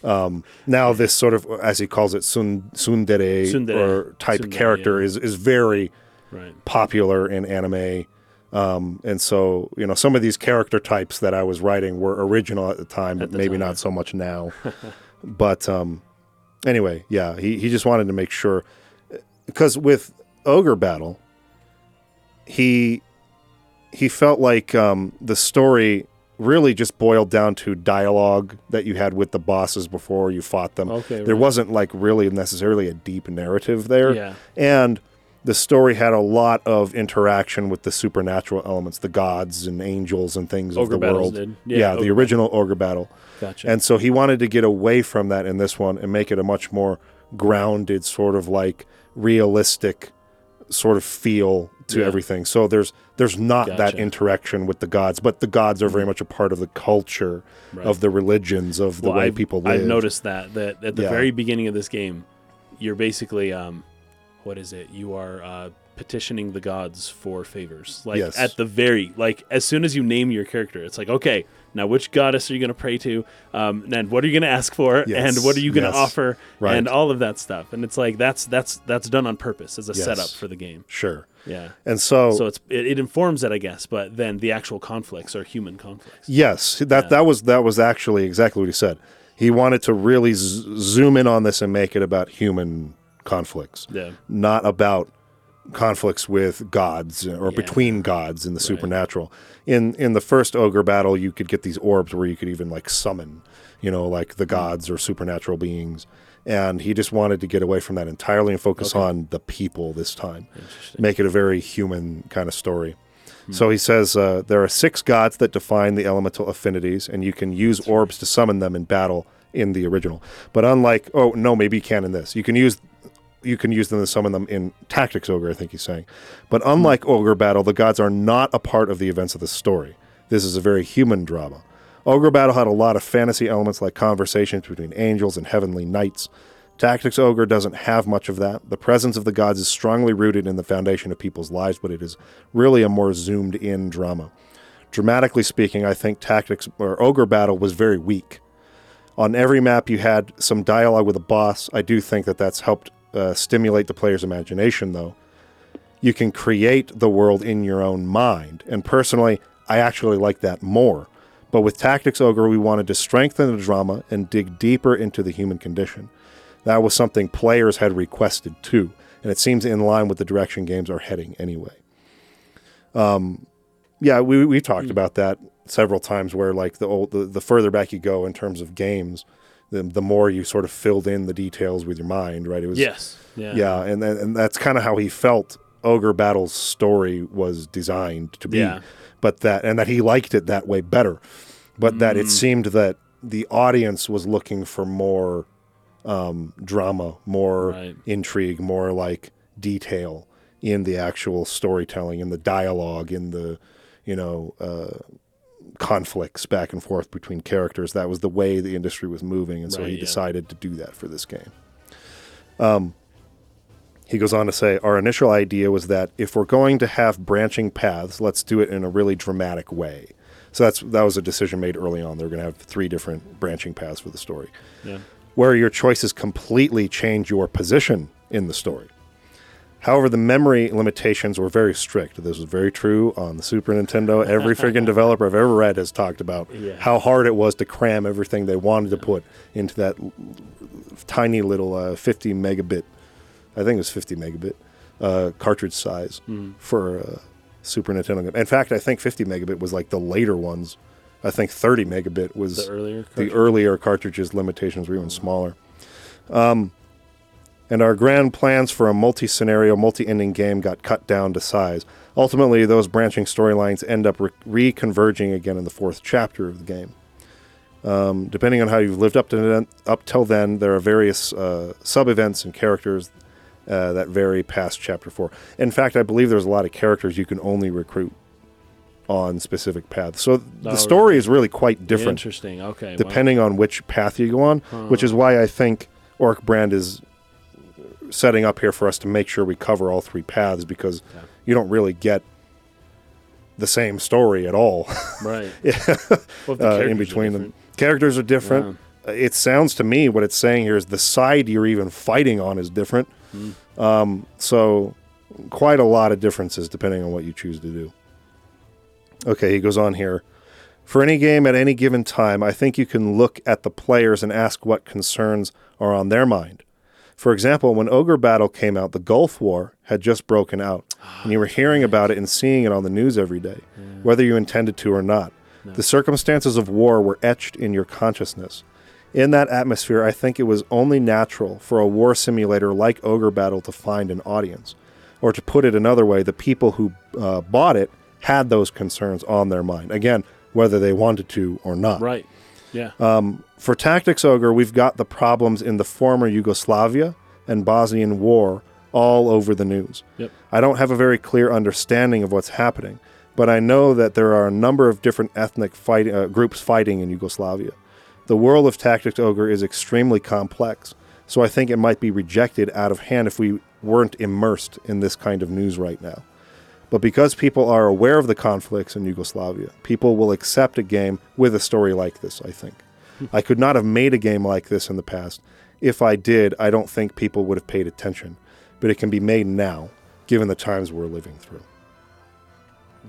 um, now this sort of, as he calls it, sun, tsundere, Tsundere. or type Tsundere, character yeah. is, is very right. popular in anime. Um, and so, you know, some of these character types that I was writing were original at the time, but the maybe time. not so much now. [laughs] but um, anyway, yeah, he, he just wanted to make sure. Because with Ogre Battle, he he felt like um, the story really just boiled down to dialogue that you had with the bosses before you fought them. Okay, there right. wasn't like really necessarily a deep narrative there Yeah. and the story had a lot of interaction with the supernatural elements, the gods and angels and things Ogre of the world. did. Yeah, Yeah, the original ogre battle. Gotcha. And so he wanted to get away from that in this one and make it a much more grounded, sort of like realistic sort of feel to Yeah. everything. So there's there's not that interaction with the gods, but the gods are very much a part of the culture Right. of the religions of the well, way I've, people live. I've noticed that that at the Yeah. very beginning of this game, you're basically um, what is it? You are uh, petitioning the gods for favors. Like Yes. at the very like as soon as you name your character, it's like okay, now which goddess are you going to pray to? Um, and what are you going to ask for? Yes. And what are you going to Yes. offer? Right. And all of that stuff. And it's like that's that's that's done on purpose as a setup for the game. Sure. Yeah. And so, So it's it, it informs it, I guess, but then the actual conflicts are human conflicts. Yes, that Yeah. that was that was actually exactly what he said. He wanted to really z- zoom in on this and make it about human conflicts, Yeah. not about conflicts with gods or Yeah. between gods in the supernatural. In in the first ogre battle, you could get these orbs where you could even like summon, you know, like Hmm. the gods or supernatural beings. And he just wanted to get away from that entirely and focus on the people this time make it a very human kind of story. So he says uh, there are six gods that define the elemental affinities, and you can use orbs to summon them in battle in the original. But unlike, oh no, maybe you can in this. You can use you can use them to summon them in Tactics Ogre, I think he's saying. But hmm. unlike Ogre Battle, the gods are not a part of the events of the story. This is a very human drama. Ogre Battle had a lot of fantasy elements like conversations between angels and heavenly knights. Tactics Ogre doesn't have much of that. The presence of the gods is strongly rooted in the foundation of people's lives, but it is really a more zoomed in drama. Dramatically speaking, I think Tactics or Ogre Battle was very weak. On every map, you had some dialogue with a boss. I do think that that's helped uh, stimulate the player's imagination, though. You can create the world in your own mind. And personally, I actually like that more. But with Tactics Ogre, we wanted to strengthen the drama and dig deeper into the human condition. That was something players had requested too, and it seems in line with the direction games are heading anyway. Um, yeah, we we've talked about that several times. Where like the old the, the further back you go in terms of games, the the more you sort of filled in the details with your mind. Right? It was Yes. Yeah. yeah, and then- and that's kind of how he felt Ogre Battle's story was designed to be. Yeah. But that and that he liked it that way better. But that Mm. it seemed that the audience was looking for more um, drama, more Right. intrigue, more like detail in the actual storytelling, in the dialogue, in the you know uh, conflicts back and forth between characters. That was the way the industry was moving, and so Right, he yeah. decided to do that for this game. Um, he goes on to say, Our initial idea was that if we're going to have branching paths, let's do it in a really dramatic way. So that's that was a decision made early on. They're going to have three different branching paths for the story, Yeah. where your choices completely change your position in the story. However, the memory limitations were very strict. This was very true on the Super Nintendo. Every friggin' [laughs] developer I've ever read has talked about Yeah. how hard it was to cram everything they wanted to put into that l- tiny little uh, 50 megabit, I think it was 50 megabit uh, cartridge size Mm. for a Super Nintendo. game. In fact, I think 50 megabit was like the later ones. I think 30 megabit was The earlier. the earlier cartridges limitations were even smaller. Um, and our grand plans for a multi-scenario, multi-ending game got cut down to size. Ultimately, those branching storylines end up re- reconverging again in the fourth chapter of the game. Um, depending on how you've lived up to then, up till then, there are various uh, sub-events and characters uh, that vary past chapter four. In fact, I believe there's a lot of characters you can only recruit on specific paths. So the Oh, story really? is really quite different Interesting. Okay. wow. depending on which path you go on, which is why I think Orc Brand is setting up here for us to make sure we cover all three paths because Yeah. you don't really get the same story at all [laughs] Right. Yeah. Well, uh, in between them. Characters are different. Uh, It sounds to me what it's saying here is the side you're even fighting on is different. Hmm. Um, so quite a lot of differences depending on what you choose to do. Okay, he goes on here. For any game at any given time, I think you can look at the players and ask what concerns are on their mind. For example, when Ogre Battle came out, the Gulf War had just broken out, and you were hearing about it and seeing it on the news every day, whether you intended to or not. The circumstances of war were etched in your consciousness. In that atmosphere, I think it was only natural for a war simulator like Ogre Battle to find an audience. Or to put it another way, the people who uh, bought it had those concerns on their mind. Again, whether they wanted to or not. Right. Yeah. For Tactics Ogre, we've got the problems in the former Yugoslavia and Bosnian War all over the news. Yep. I don't have a very clear understanding of what's happening, but I know that there are a number of different ethnic fight, uh, groups fighting in Yugoslavia. The world of Tactics Ogre is extremely complex, so I think it might be rejected out of hand if we weren't immersed in this kind of news right now. But because people are aware of the conflicts in Yugoslavia, people will accept a game with a story like this, I think. Hmm. I could not have made a game like this in the past. If I did, I don't think people would have paid attention. But it can be made now, given the times we're living through.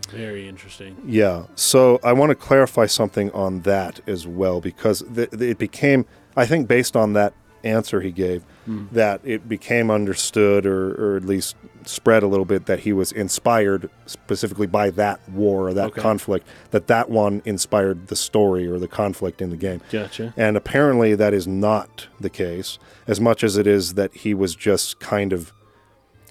Very interesting. Yeah. So I want to clarify something on that as well, because th- th- it became, I think, based on that answer he gave, that it became understood or, or at least spread a little bit that he was inspired specifically by that war or that Okay. conflict, that that one inspired the story or the conflict in the game. Gotcha. And apparently, that is not the case, as much as it is that he was just kind of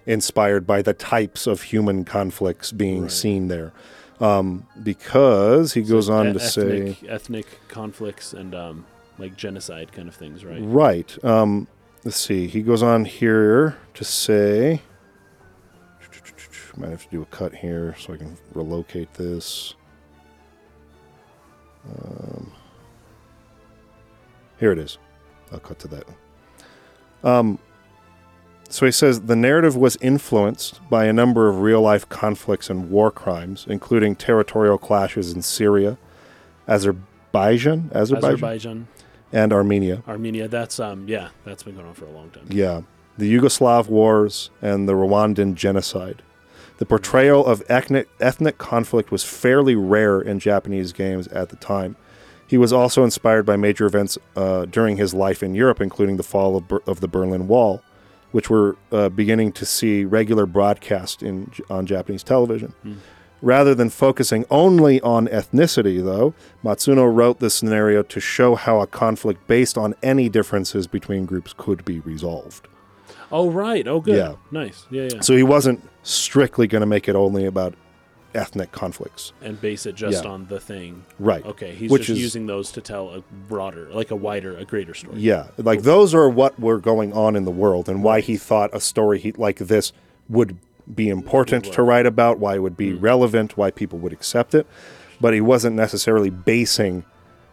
inspired by the types of human conflicts being Right. seen there. Um, because he goes on E- to say, ethnic, ethnic conflicts and um, like genocide kind of things, right? right. Um, let's see. He goes on here to say, might have to do a cut here so I can relocate this. Um, here it is. I'll cut to that. Um, so he says the narrative was influenced by a number of real life conflicts and war crimes, including territorial clashes in Syria, Azerbaijan, Azerbaijan, Azerbaijan, and Armenia. Armenia. That's um, yeah, that's been going on for a long time. Yeah. The Yugoslav wars and the Rwandan genocide. The portrayal of ethnic, ethnic conflict was fairly rare in Japanese games at the time. He was also inspired by major events uh, during his life in Europe, including the fall of, Ber- of the Berlin Wall, which were uh, beginning to see regular broadcast in on Japanese television. Rather than focusing only on ethnicity, though, Matsuno wrote this scenario to show how a conflict based on any differences between groups could be resolved. Oh right. Oh good. Yeah. Nice. Yeah, yeah. So he wasn't strictly going to make it only about ethnic conflicts. and base it just Yeah. on the thing. Right. Okay. He's Which just is- using those to tell a broader, like a wider, a greater story. Yeah, like those are what were going on in the world, and why he thought a story he, like this would be important to write about, why it would Hmm. be relevant, why people would accept it. But he wasn't necessarily basing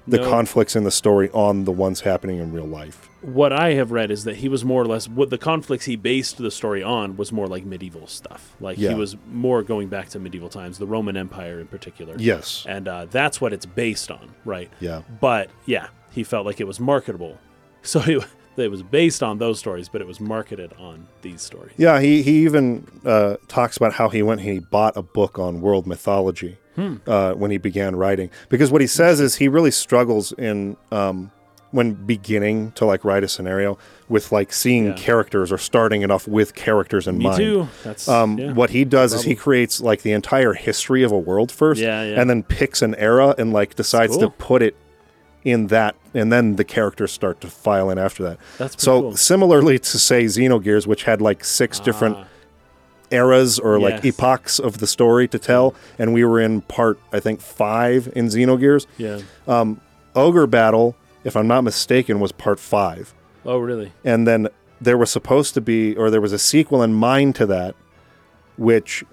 the No. conflicts in the story on the ones happening in real life. What I have read is that he was more or less what the conflicts he based the story on was more like medieval stuff. Like Yeah. he was more going back to medieval times, the Roman Empire in particular. Yes. And uh, that's what it's based on, right? Yeah. But yeah, he felt like it was marketable. [laughs] So it, it was based on those stories, but it was marketed on these stories. Yeah, he, he even uh, talks about how he went and he bought a book on world mythology Hmm. uh, when he began writing. Because what he says is he really struggles in um, when beginning to like write a scenario with like seeing Yeah. characters or starting it off with characters in Me mind. too. That's Um, yeah. What he does is he creates like the entire history of a world first, Yeah, yeah. and then picks an era and like decides to put it in that, and then the characters start to file in after that. That's so cool. similarly to say Xenogears, which had like six different Ah, eras or like epochs of the story to tell, and we were in part I think five in Xenogears. yeah. Ogre Battle, if I'm not mistaken, was part five, Oh, really? and then there was supposed to be, or there was a sequel in mind to that, which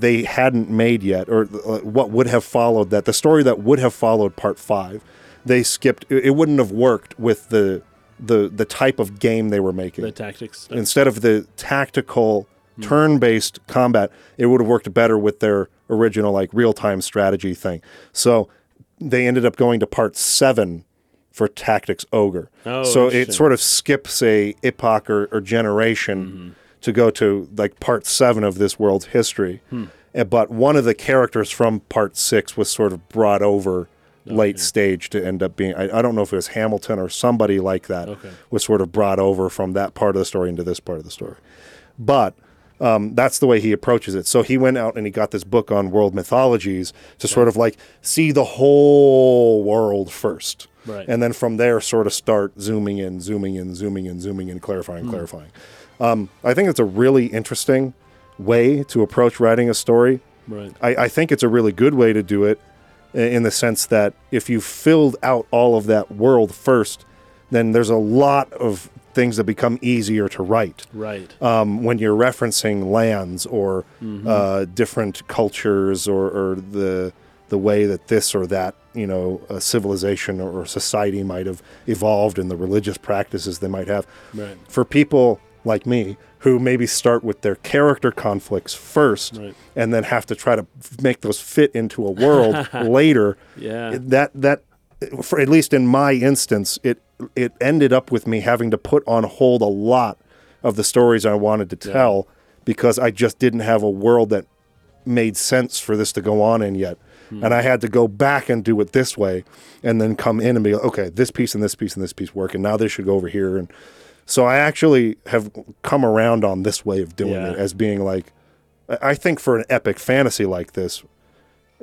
they hadn't made yet, or uh, what would have followed that. The story that would have followed part five, they skipped. It wouldn't have worked with the the the type of game they were making. The tactics. Stuff. instead of the tactical Hmm. turn-based combat it would have worked better with their original like real-time strategy thing so they ended up going to part 7 for tactics ogre Oh, so it sort of skips a epoch or, or generation Mm-hmm. To go to like part 7 of this world's history Hmm. Uh, but one of the characters from part 6 was sort of brought over late stage to end up being I, I don't know if it was hamilton or somebody like that Okay. was sort of brought over from that part of the story into this part of the story. But um, that's the way he approaches it. So he went out and he got this book on world mythologies to sort of like see the whole world first. Right. And then from there, sort of start zooming in, zooming in, zooming in, zooming in, clarifying, clarifying. Um, I think it's a really interesting way to approach writing a story. right. I, I think it's a really good way to do it in the sense that if you filled out all of that world first, then there's a lot of things that become easier to write Right. um, when you're referencing lands or Mm-hmm. uh, different cultures or, or the the way that this or that you know a civilization or society might have evolved and the religious practices they might have Right. for people like me who maybe start with their character conflicts first Right. and then have to try to make those fit into a world [laughs] later Yeah. that that for at least in my instance it it ended up with me having to put on hold a lot of the stories I wanted to tell because I just didn't have a world that made sense for this to go on in yet. Hmm. And I had to go back and do it this way and then come in and be like, okay, this piece and this piece and this piece work and now this should go over here and so I actually have come around on this way of doing Yeah. it as being like I think for an epic fantasy like this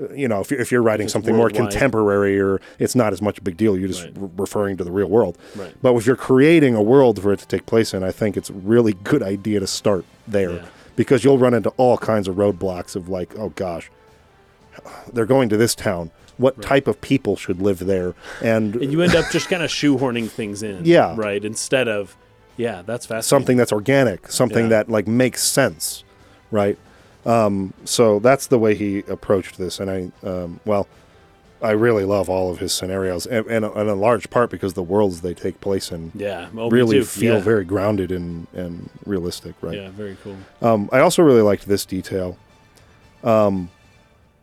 uh, you know, if you're, if you're writing it's something more contemporary or it's not as much a big deal, you're just Right. re- referring to the real world. Right. But if you're creating a world for it to take place in, I think it's a really good idea to start there Yeah. because you'll run into all kinds of roadblocks of like, oh gosh, they're going to this town. What type of people should live there? And and you end up just kind of shoehorning things in. Yeah. Right. Instead of, yeah, that's fascinating. something that's organic, something Yeah. that like makes sense, right? Um, so that's the way he approached this, and I, um, well, I really love all of his scenarios, and, and, and in large part because the worlds they take place in Yeah. Me really feel yeah. very grounded and and realistic, right? Yeah. Very cool. Um, I also really liked this detail. Um,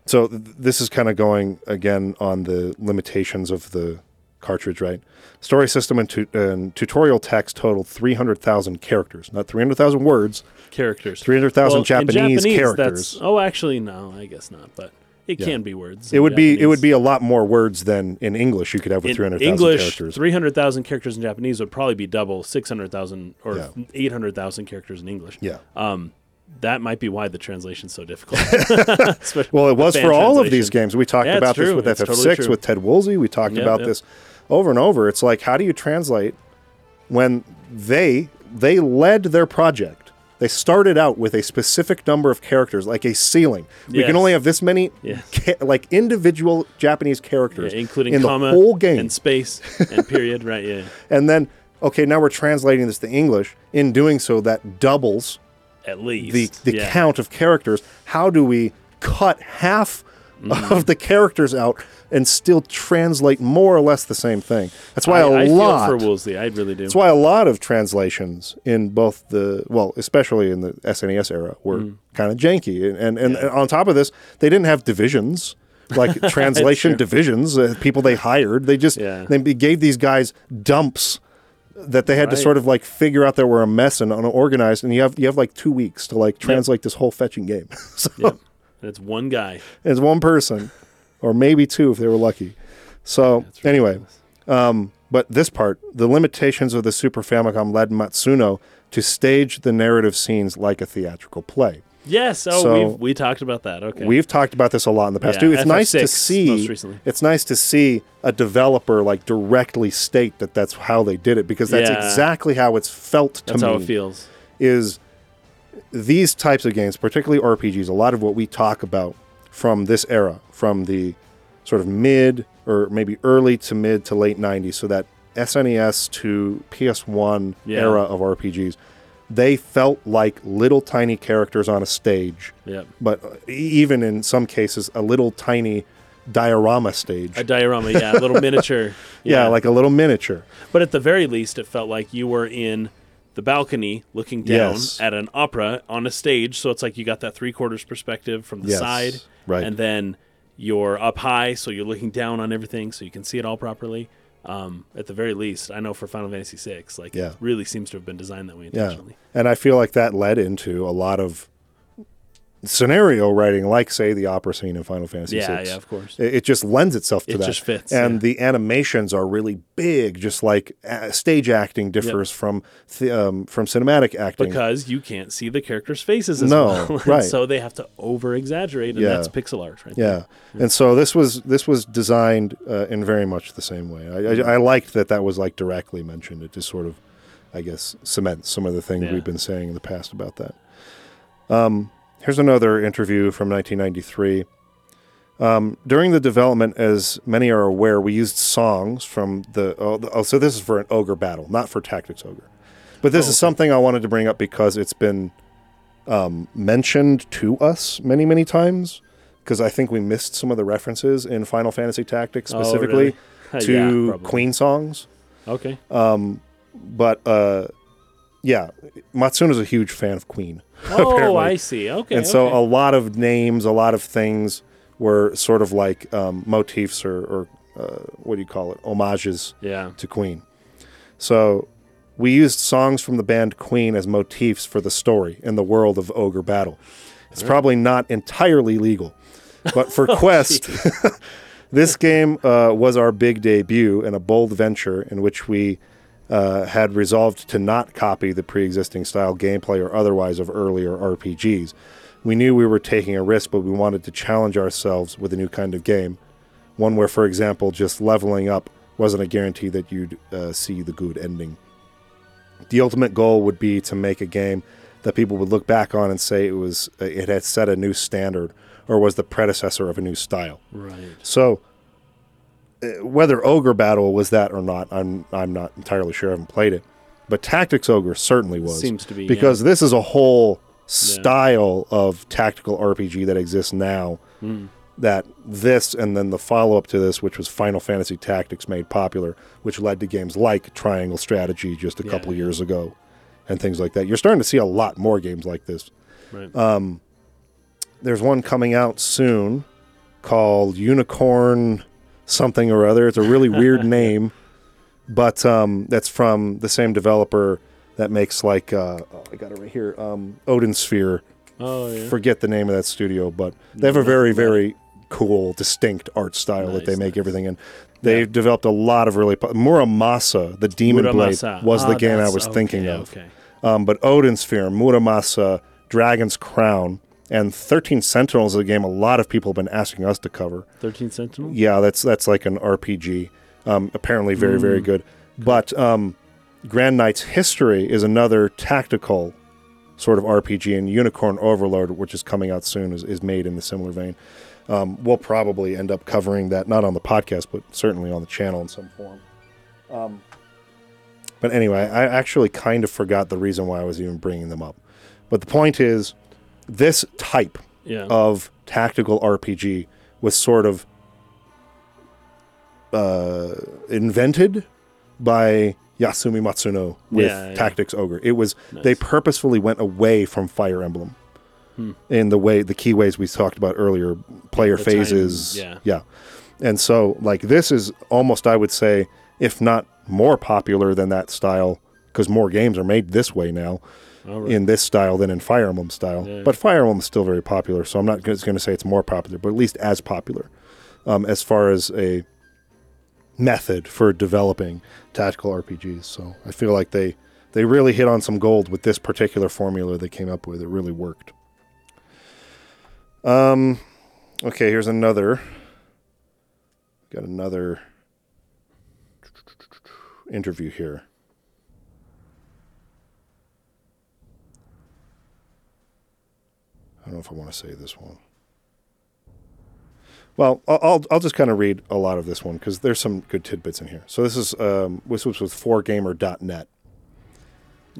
so th- this is kind of going again on the limitations of the cartridge, right? Story system and, tu- and tutorial text totaled 300,000 characters, not 300,000 words, Characters. 300,000 Well, Japanese, Japanese, characters. Oh, actually, no, I guess not. But It Yeah. can be words. It would be it would be a lot more words than in English you could have with in three hundred thousand English. characters. Three hundred thousand characters in Japanese would probably be double six hundred thousand or Yeah. eight hundred thousand characters in English. yeah. Um, that might be why the translation's so difficult. [laughs] Well, it was for all of these games. We talked Yeah, about this with It's FF6 totally with Ted Woolsey. We talked Yep, about yep. this over and over. It's like how do you translate when they they led their project? They started out with a specific number of characters, like a ceiling. We can only have this many, Yes. ca- like individual Japanese Yeah, characters, including in comma the whole game. and space and period. Right? Yeah. [laughs] and then, okay, now we're translating this to English. In doing so, that doubles At least the the yeah. count of characters. How do we cut half Mm-hmm. of the characters out and still translate more or less the same thing? That's why I a I lot. feel for Woolsey. I really do. that's why a lot of translations in both the well, especially in the SNES era, were Mm. kind of janky. And and, and on top of this, they didn't have divisions. [laughs] Like translation divisions, uh, people they hired, they just Yeah. they gave these guys dumps that they had to sort of like figure out that were a mess and unorganized, and you have you have like two weeks to like translate this whole fetching game. [laughs] so Yep. And it's one guy. it's one person, or maybe two if they were lucky. So That's anyway, um, but this part, the limitations of the Super Famicom led Matsuno to stage the narrative scenes like a theatrical play. Yes. Oh, So- we we talked about that. Okay. We've talked about this a lot in the past Yeah, too. It's nice to FF6 see. most recently. It's nice to see a developer like directly state that that's how they did it because that's Yeah. exactly how it's felt to That's me That's how it feels. is these types of games, particularly RPGs, a lot of what we talk about from this era, from the sort of mid or maybe early to mid to late 90s, so that SNES to PS1 Yeah. era of RPGs, they felt like little tiny characters on a stage, Yep. but uh, e- even in some cases, a little tiny diorama stage. A diorama. Yeah. A little [laughs] miniature. yeah, like a little miniature. But at the very least, it felt like you were in the balcony looking down Yes. at an opera on a stage. So it's like you got that three quarters perspective from the Yes, side. right. And then you're up high, so you're looking down on everything so you can see it all properly. Um, at the very least, I know for Final Fantasy VI, like Yeah. it really seems to have been designed that way intentionally. Yeah. And I feel like that led into a lot of scenario writing, like, say, the opera scene in Final Fantasy Yeah, VI. yeah, of course. It, it just lends itself to It that. just fits, And yeah. the animations are really big, just like uh, stage acting differs from th- um, from cinematic acting. Because you can't see the characters' faces as No, well. [laughs] Right. so they have to over exaggerate, and Yeah. that's pixel art, right? there. yeah. And so this was this was designed uh, in very much the same way. I, I, I liked that that was like directly mentioned. It just sort of, I guess, cements some of the things we've been saying in the past about that. Um, here's another interview from 1993. Um, during the development, as many are aware, we used songs from the oh, the- oh, so this is for an ogre battle, not for Tactics Ogre. But this Oh, is something I wanted to bring up because it's been um, mentioned to us many, many times. Because I think we missed some of the references in Final Fantasy Tactics Oh, specifically really? [laughs] to Yeah. Queen songs. Okay. But uh, yeah, Matsuno's a huge fan of Queen. [laughs] Oh, apparently. I see. Okay. and so okay. a lot of names, a lot of things were sort of like um, motifs or, or uh, what do you call it? Homages yeah. to Queen. So we used songs from the band Queen as motifs for the story in the world of Ogre Battle. It's probably not entirely legal, but for [laughs] Quest, [laughs] this game uh, was our big debut and a bold venture in which we uh, had resolved to not copy the pre existing style gameplay or otherwise of earlier RPGs. We knew we were taking a risk, but we wanted to challenge ourselves with a new kind of game. One where, for example, just leveling up wasn't a guarantee that you'd uh, see the good ending. The ultimate goal would be to make a game that people would look back on and say it was uh, it had set a new standard or was the predecessor of a new style. Right. So whether Ogre Battle was that or not, I'm I'm not entirely sure. I haven't played it, but Tactics Ogre certainly was Seems to be, because this is a whole style of tactical RPG that exists now. Hmm. That this and then the follow up to this, which was Final Fantasy Tactics, made popular, which led to games like Triangle Strategy just a Yeah, couple yeah. years ago, and things like that. You're starting to see a lot more games like this. Right. There's one coming out soon called Unicorn something or other. It's a really weird [laughs] name, but um, that's from the same developer that makes like uh, oh, I got it right here. Um, Odin Sphere. oh yeah. Forget the name of that studio, but they have a very very cool, distinct art style that they make nice. everything in. They've developed a lot of really po- Muramasa, the Demon Muramasa. Blade, was the Ah, game I was thinking of. Okay. Um, but Odin Sphere, Muramasa, Dragon's Crown, and 13 Sentinels is a game a lot of people have been asking us to cover. 13 Sentinel? Yeah, that's that's like an RPG. Um, apparently, very very Mm. good. But um, Grand Knight's History is another tactical sort of RPG, and Unicorn Overlord, which is coming out soon, is, is made in the similar vein. Um, we'll probably end up covering that not on the podcast, but certainly on the channel in some form. Um, but anyway, I actually kind of forgot the reason why I was even bringing them up. But the point is, this type Yeah. of tactical RPG was sort of uh, invented by Yasumi Matsuno with Yeah, yeah. Tactics Ogre. It was Nice. they purposefully went away from Fire Emblem Hmm. in the way the key ways we talked about earlier, player The time, phases, yeah. yeah. And so like this is almost I would say if not more popular than that style because more games are made this way now right. in this style than in Fire Emblem style. Yeah. But Fire Emblem is still very popular, so I'm not going to say it's more popular, but at least as popular um, as far as a method for developing tactical RPGs. So I feel like they they really hit on some gold with this particular formula they came up with. It really worked. Um, okay, here's another. Got another interview here. I don't know if I want to say this one. Well, I'll I'll, just kind of read a lot of this one because there's some good tidbits in here. So this is um, this was with 4gamer.net.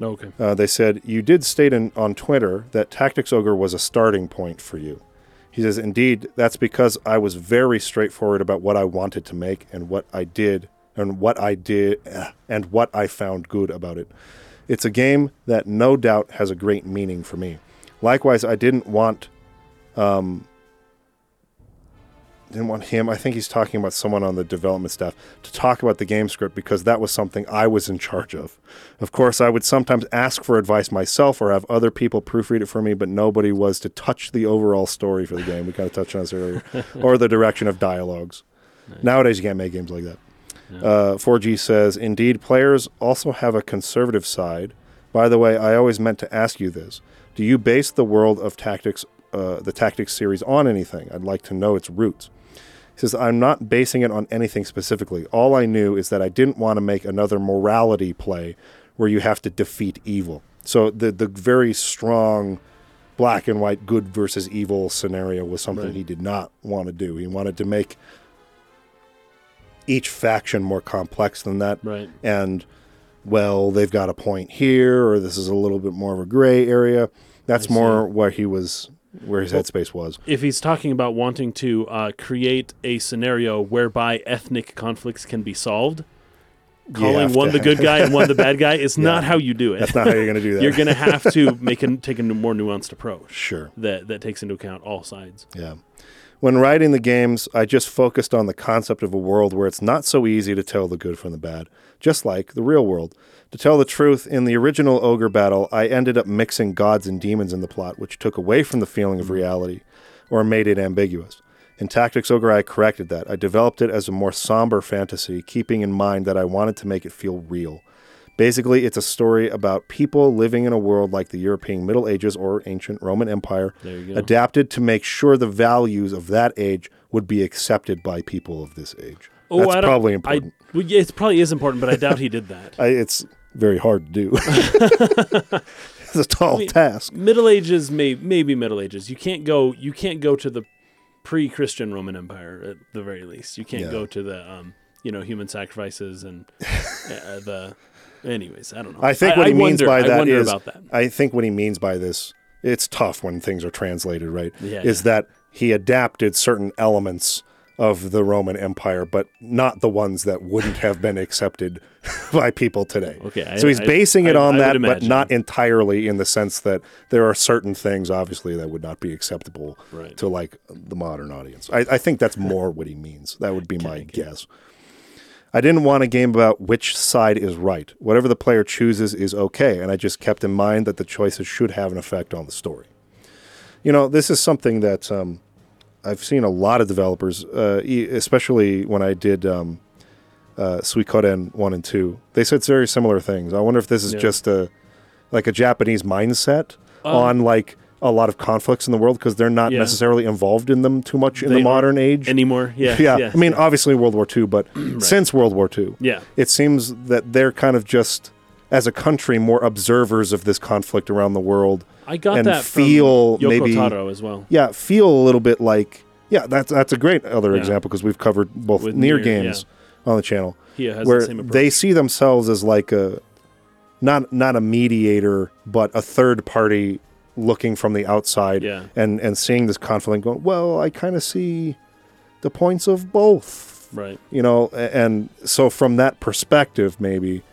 okay. Uh, they said you did state in, on Twitter that Tactics Ogre was a starting point for you. He says, indeed, that's because I was very straightforward about what I wanted to make and what I did and what I did eh, and what I found good about it. It's a game that no doubt has a great meaning for me. Likewise, I didn't want um, didn't want him. I think he's talking about someone on the development staff to talk about the game script because that was something I was in charge of. Of course, I would sometimes ask for advice myself or have other people proofread it for me, but nobody was to touch the overall story for the game. We kind of touched on this earlier, [laughs] or the direction of dialogues. Nowadays, you can't make games like that. Uh, 4G says, indeed, players also have a conservative side. By the way, I always meant to ask you this: Do you base the world of tactics, uh, the tactics series, on anything? I'd like to know its roots. He says, I'm not basing it on anything specifically. All I knew is that I didn't want to make another morality play where you have to defeat evil. So the the very strong black and white good versus evil scenario was something Right. he did not want to do. He wanted to make each faction more complex than that Right. and well they've got a point here or this is a little bit more of a gray area that's more where he was where his headspace was If he's talking about wanting to uh, create a scenario whereby ethnic conflicts can be solved, calling one to the good guy and one the bad guy [laughs] is not how you do it. that's not how you're going to do [laughs] that You're going to have to make a, take a more nuanced approach sure that, that takes into account all sides. Yeah. When writing the games, I just focused on the concept of a world where it's not so easy to tell the good from the bad, just like the real world. To tell the truth, in the original Ogre battle, I ended up mixing gods and demons in the plot, which took away from the feeling of hmm. reality or made it ambiguous. In Tactics Ogre, I corrected that. I developed it as a more somber fantasy, keeping in mind that I wanted to make it feel real. Basically, it's a story about people living in a world like the European Middle Ages or ancient Roman Empire, There you go. adapted to make sure the values of that age would be accepted by people of this age. That's Oh, I don't- probably I, important. well, yeah, it probably is important, but I doubt he did that. [laughs] I, it's very hard to do. [laughs] it's a tall mean- task. Middle Ages, may, maybe Middle Ages. You can't go. You can't go to the pre-Christian Roman Empire at the very least. You can't Yeah. go to the um, you know, human sacrifices and [laughs] uh, the. Anyways, I don't know. I think what he means wonder, by I that wonder is, about that. I think what he means by this, it's tough when things are translated, right? Yeah, is that he adapted certain elements of the Roman Empire, but not the ones that wouldn't have been accepted [laughs] by people today. Okay, I- so he's I- basing it on I that, but not entirely in the sense that there are certain things, obviously, that would not be acceptable Right. to like the modern audience. I, I think that's more what he means. That would be my guess. I didn't want a game about which side is right. Whatever the player chooses is okay, and I just kept in mind that the choices should have an effect on the story. You know, this is something that um, I've seen a lot of developers, uh, especially when I did um, uh, Suikoden one and two. They said very similar things. I wonder if this is Yeah. just a like a Japanese mindset Um, on like a lot of conflicts in the world because they're not Yeah. necessarily involved in them too much in They the modern age. anymore. [laughs] Yeah, yeah, I mean, obviously World War II, but [clears throat] since World War II, yeah, it seems that they're kind of just as a country more observers of this conflict around the world I got and that feel maybe- Taro as well. yeah, feel a little bit like yeah, that's that's a great other Yeah. example because we've covered both With NieR games on the channel where the same they see themselves as like a not not a mediator but a third party looking from the outside yeah, and and seeing this conflict going well I kind of see the points of both. Right. you know and so from that perspective maybe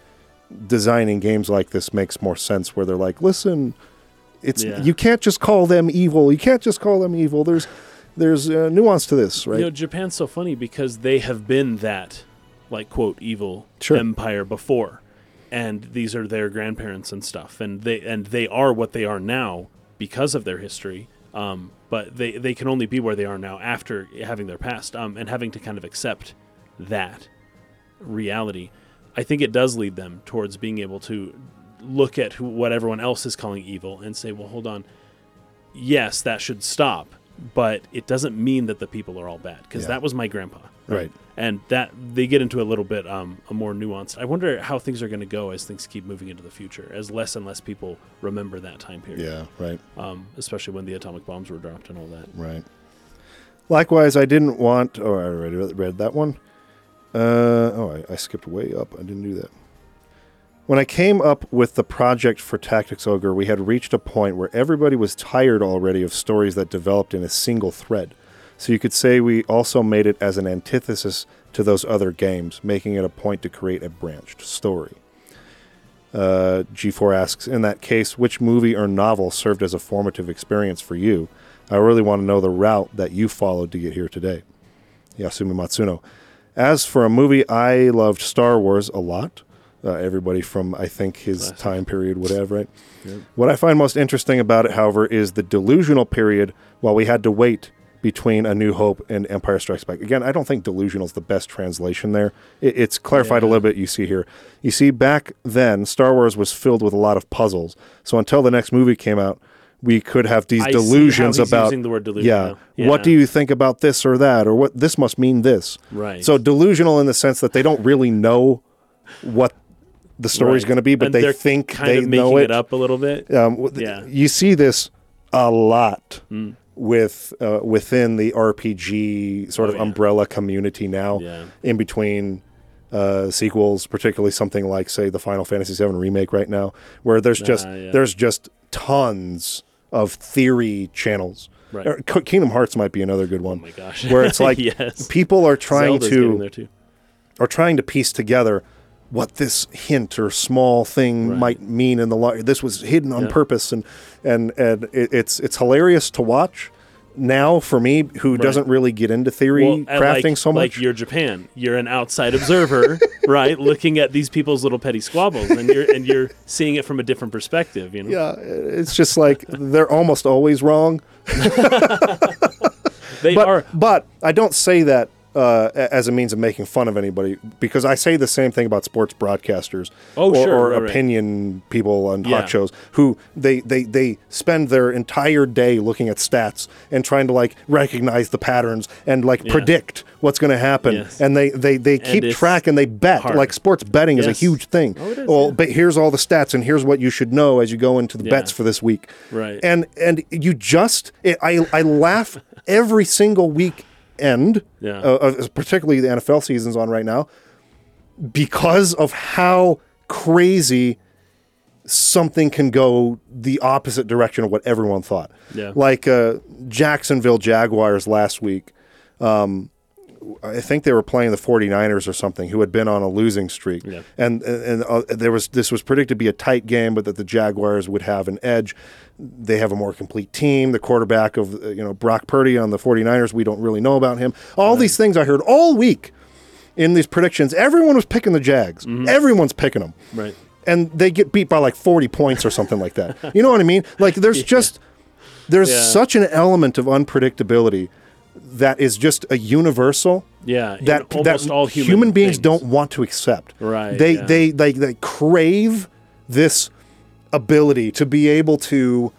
designing games like this makes more sense where they're like listen it's Yeah. you can't just call them evil. You can't just call them evil. There's there's uh, nuance to this right? You know, Japan's so funny because they have been that, like quote, evil Sure. empire before, and these are their grandparents and stuff, and they and they are what they are now because of their history. Um, but they they can only be where they are now after having their past, um, and having to kind of accept that reality. I think it does lead them towards being able to look at who, what everyone else is calling evil and say, well, hold on. Yes, that should stop, but it doesn't mean that the people are all bad because Yeah. that was my grandpa. Right. And that they get into a little bit um, a more nuanced. I wonder how things are going to go as things keep moving into the future, as less and less people remember that time period. yeah right Um, especially when the atomic bombs were dropped and all that. Right. Likewise, I didn't want. Oh, I already read that one. Uh, oh, I, I skipped way up. I didn't do that. When I came up with the project for Tactics Ogre, we had reached a point where everybody was tired already of stories that developed in a single thread. So you could say we also made it as an antithesis to those other games, making it a point to create a branched story. Uh, G4 asks, in that case, which movie or novel served as a formative experience for you? I really want to know the route that you followed to get here today. Yasumi Matsuno. As for a movie, I loved Star Wars a lot. Uh, everybody from, I think, his Classic. time period would have, right? Yep. What I find most interesting about it, however, is the delusional period while we had to wait between A New Hope and Empire Strikes Back. Again, I don't think delusional is the best translation there. It, it's clarified a little bit, you see here. You see, back then, Star Wars was filled with a lot of puzzles. So until the next movie came out, we could have these I delusions about using the delusion yeah, now. what do you think about this or that or what this must mean this Right. so delusional in the sense that they don't really know what the story's Right. going to be but And they think kind they of making know it. it, up a little bit. Um, Yeah. you see this a lot Mm. With uh, within the rpg sort Oh, of yeah. umbrella community now Yeah. in between uh, sequels, particularly something like, say, the Final Fantasy VII remake right now, where there's just Ah, yeah. there's just tons of theory channels. Right. Kingdom Hearts might be another good Oh one, my gosh. where it's [laughs] like yes. people are trying Zelda's to are trying to piece together what this hint or small thing Right. might mean in the law. This was hidden on Yeah. purpose, and and and it, it's it's hilarious to watch. Now, for me, who Right. doesn't really get into theory Well, crafting like, so much, Like you're Japan, you're an outside observer, [laughs] right? Looking at these people's little petty squabbles, and you're and you're seeing it from a different perspective. You know, yeah, it's just like they're almost always wrong. [laughs] they but are. but I don't say that uh, as a means of making fun of anybody because I say the same thing about sports broadcasters Oh, or, sure, or right, right. opinion people on Yeah. hot shows who they, they they spend their entire day looking at stats and trying to like recognize the patterns and like Yeah. predict what's going to happen Yes. and they they, they keep it's track and they bet hard. like sports betting is a huge thing Oh, is, well yeah. but here's all the stats and here's what you should know as you go into the bets for this week Right. and and you just it, I I laugh every single week end, Yeah. uh, particularly the NFL season's on right now, because of how crazy something can go the opposite direction of what everyone thought. Yeah. Like uh, Jacksonville Jaguars last week. Um, I think they were playing the 49ers or something who had been on a losing streak. Yeah. And and uh, there was this was predicted to be a tight game but that the Jaguars would have an edge. They have a more complete team. The quarterback of uh, you know Brock Purdy on the 49ers, we don't really know about him. All these things I heard all week in these predictions. Everyone was picking the Jags. Mm-hmm. Everyone's picking them right. and they get beat by like 40 points or something like that. You know what I mean? Like there's [laughs] just there's Yeah. such an element of unpredictability that is just a universal Yeah, that almost that all human, beings things. don't want to accept. Right, They yeah. they like they crave this ability to be able to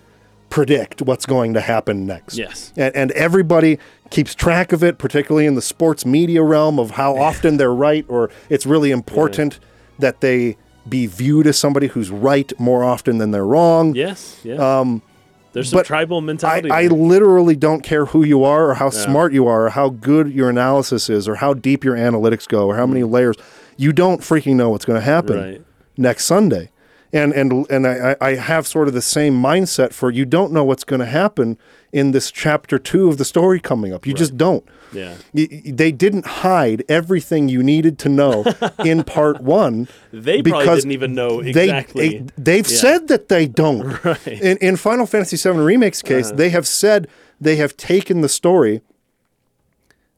predict what's going to happen next. Yes. And, and everybody keeps track of it, particularly in the sports media realm, of how often they're right, or it's really important that they be viewed as somebody who's right more often than they're wrong. Yes, yeah. Um, There's some but tribal mentality. I there. literally don't care who you are or how smart you are or how good your analysis is or how deep your analytics go or how many layers. You don't freaking know what's going to happen Mm. Right. next Sunday. And and and I, I have sort of the same mindset for you don't know what's going to happen in this chapter two of the story coming up. You just don't. yeah. Y- They didn't hide everything you needed to know [laughs] in part one. They probably because didn't even know exactly. They, have Yeah. said that they don't. [laughs] Right. Uh-huh. In, in Final Fantasy VII Remake's case, they have said they have taken the story.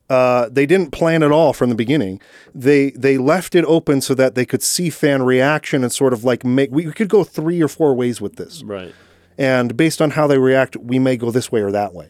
Uh, they didn't plan it all from the beginning. They they left it open so that they could see fan reaction and sort of like make. We, we could go three or four ways with this right. And based on how they react, we may go this way or that way.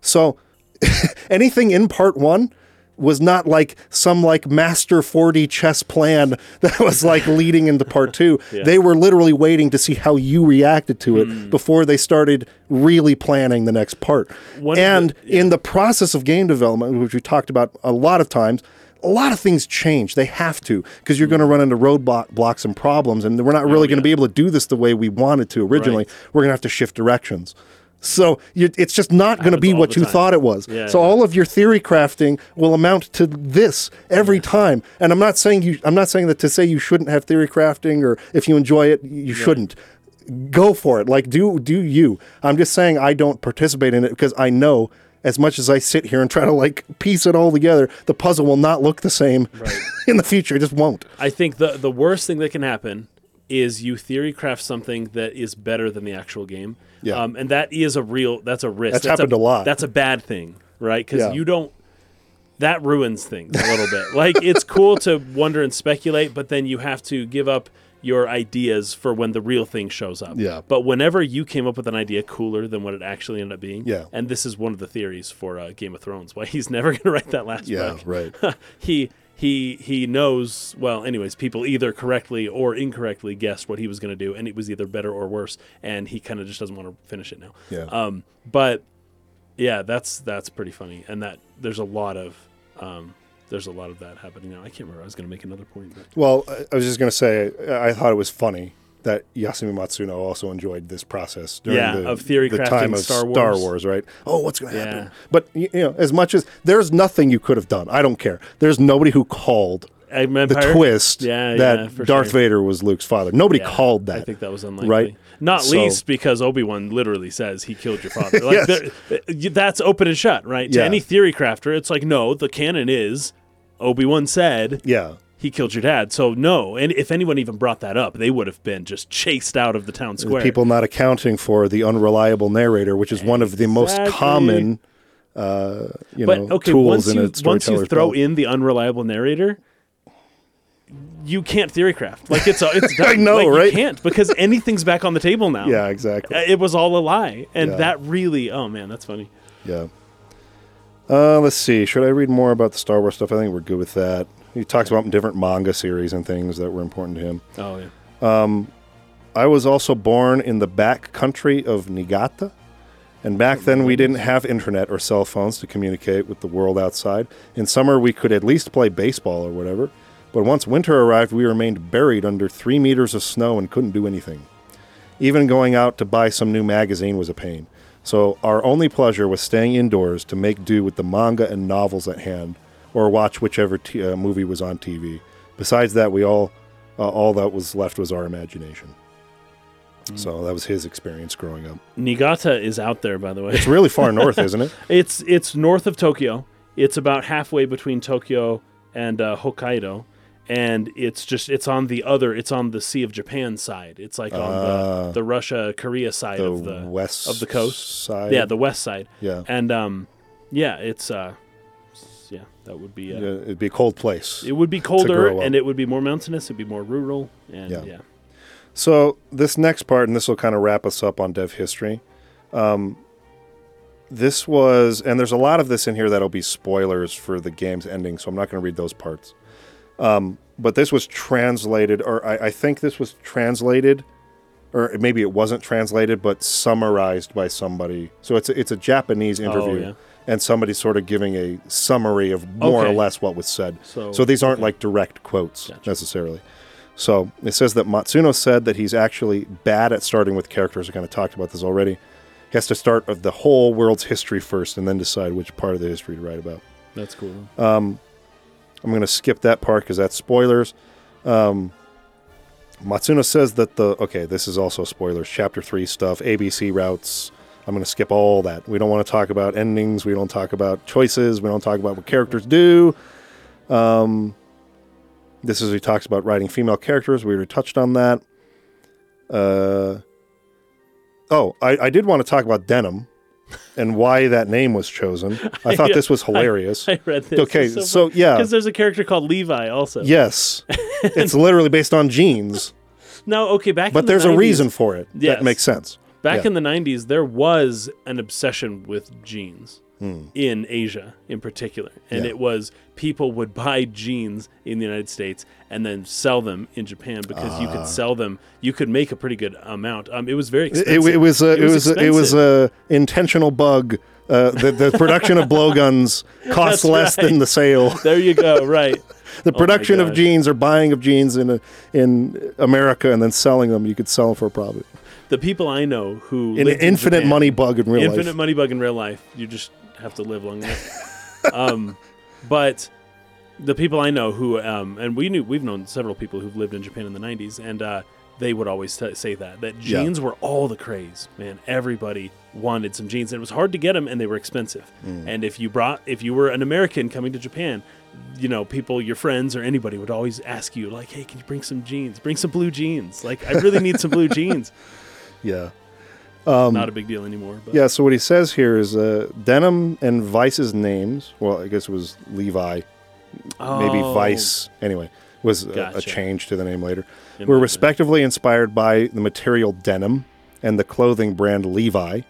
So [laughs] anything in part one was not like some like master 4D chess plan [laughs] that was like leading into part two. [laughs] They were literally waiting to see how you reacted to it hmm. before they started really planning the next part. One of the- and in the process of game development, which we talked about a lot of times, a lot of things change. They have to because you're going to run into roadblock blocks and problems, and we're not really going to be able to do this the way we wanted to originally. We're going to have to shift directions. So you, it's just not going to be what you time. thought it was. Yeah, so yeah. all of your theory crafting will amount to this every time. And I'm not saying you. I'm not saying that to say you shouldn't have theory crafting or if you enjoy it, you shouldn't. Go for it. Like do do you. I'm just saying I don't participate in it because I know as much as I sit here and try to like piece it all together, the puzzle will not look the same [laughs] in the future. It just won't. I think the the worst thing that can happen is you theory craft something that is better than the actual game. Yeah. Um, and that is a real that's a risk. That's That's happened a lot. That's a bad thing, right? Because Yeah. you don't that ruins things a little bit. Like it's cool to wonder and speculate, but then you have to give up your ideas for when the real thing shows up. Yeah. But whenever you came up with an idea cooler than what it actually ended up being, Yeah. and this is one of the theories for uh, Game of Thrones, [laughs] why he's never going to write that last Yeah, book right. [laughs] he he he knows well anyways people either correctly or incorrectly guessed what he was going to do and it was either better or worse and he kind of just doesn't want to finish it now Yeah. um but yeah that's that's pretty funny and that there's a lot of um there's a lot of that happening now i can't remember i was going to make another point but Well, I- was just going to say, I thought it was funny that Yasumi Matsuno also enjoyed this process during Yeah, the, of theory the time of Star Star Wars. Wars, right? Oh, what's going to Yeah. happen? But you know, as much as there's nothing you could have done, I don't care. There's nobody who called the twist Yeah, that Darth sure. Vader was Luke's father. Nobody called that. I think that was unlikely. right? Not So- least because Obi Wan literally says he killed your father. [laughs] Like Yes. that's open and shut, right? To Yeah. any theory crafter, it's like no, the canon is Obi Wan said yeah. he killed your dad. So no, and if anyone even brought that up, they would have been just chased out of the town square. People not accounting for the unreliable narrator, which is one of the most common, uh, you but know, okay, tools once in you a once you throw belt. in the unreliable narrator, you can't theory craft. Like it's a, it's [laughs] done. I know, Like, right? You can't because [laughs] anything's back on the table now. Yeah, exactly. Uh, It was all a lie, and Yeah. that really, oh man, that's funny. Yeah. Uh, let's see. Should I read more about the Star Wars stuff? I think we're good with that. He talks about different manga series and things that were important to him. Oh yeah. I was also born in the back country of Niigata. And back then, we didn't have internet or cell phones to communicate with the world outside. In summer, we could at least play baseball or whatever. But once winter arrived, we remained buried under three meters of snow and couldn't do anything. Even going out to buy some new magazine was a pain. So our only pleasure was staying indoors to make do with the manga and novels at hand, or watch whichever t- uh, movie was on TV. Besides that, we all uh, all that was left was our imagination. So that was his experience growing up. Niigata is out there, by the way. It's really far north, [laughs] isn't it? It's it's north of Tokyo. It's about halfway between Tokyo and uh, Hokkaido, and it's just it's on the other. It's on the Sea of Japan side. It's like on Ah. the, the Russia Korea side The of the west of the coast. side. Yeah, the west side. yeah. And um, yeah, it's uh, yeah, that would be uh, Yeah, It'd be a cold place. it would be colder and it would be more mountainous. It'd be more rural and Yeah. yeah. So this next part, and this will kind of wrap us up on dev history. Um, this was, and there's a lot of this in here that'll be spoilers for the game's ending, so I'm not going to read those parts. Um, but this was translated, or I, I think this was translated, or maybe it wasn't translated, but summarized by somebody. So it's a, it's a Japanese interview, yeah. and somebody sort of giving a summary of more or less what was said. So, So these aren't okay. like direct quotes Gotcha. necessarily. So it says that Matsuno said that he's actually bad at starting with characters. I kind of talked about this already. He has to start of the whole world's history first and then decide which part of the history to write about. That's cool. I'm going to skip that part because that's spoilers. Um, Matsuno says that the okay, this is also spoilers. Chapter three stuff, ABC routes. I'm going to skip all that. We don't want to talk about endings. We don't talk about choices. We don't talk about what characters do. Um, this is he talks about writing female characters. We already touched on that. Uh, oh, I, I did want to talk about denim and why that name was chosen. I [laughs] thought this was hilarious. I read this. okay, so, yeah, because there's a character called Levi also. yes, [laughs] it's literally based on jeans, Now, okay, back. in but the there's a reason for it. Yes. That makes sense. Back Yeah. in the 90s, there was an obsession with jeans in Asia in particular. And Hmm. Yeah. it was people would [laughs] buy jeans in the United States and then sell them in Japan because you could sell them. You could make a pretty good amount. Um, it was very Ah. It, expensive. it was a, it was, a, it was a intentional bug. Uh, the, the production of blowguns costs [laughs] That's less right. than the sale. [laughs] There you go. Right. The my production of jeans or buying of jeans in a, in America and then selling them, you could sell them for a profit. The people I know who An lived in infinite Japan- money bug in real infinite life. Infinite money bug in real life. You just have to live long enough. um, but the people I know who, um, and we knew we've known several people who've lived in Japan in the '90s, and uh, they would always t- say that that Yeah. jeans were all the craze. Man, everybody wanted some jeans, and it was hard to get them, and they were expensive. Mm. And if you brought, if you were an American coming to Japan. You know, people, your friends or anybody would always ask you, like, "Hey, can you bring some jeans? Bring some blue jeans. Like, I really need some blue [laughs] jeans." Yeah. Not a big deal anymore. But Um, Yeah, so what he says here is uh, Denim and Vice's names, well, I guess it was Levi, maybe Oh, Vice, anyway, was a, a change to the name later, it were respectively inspired by the material denim and the clothing brand Levi,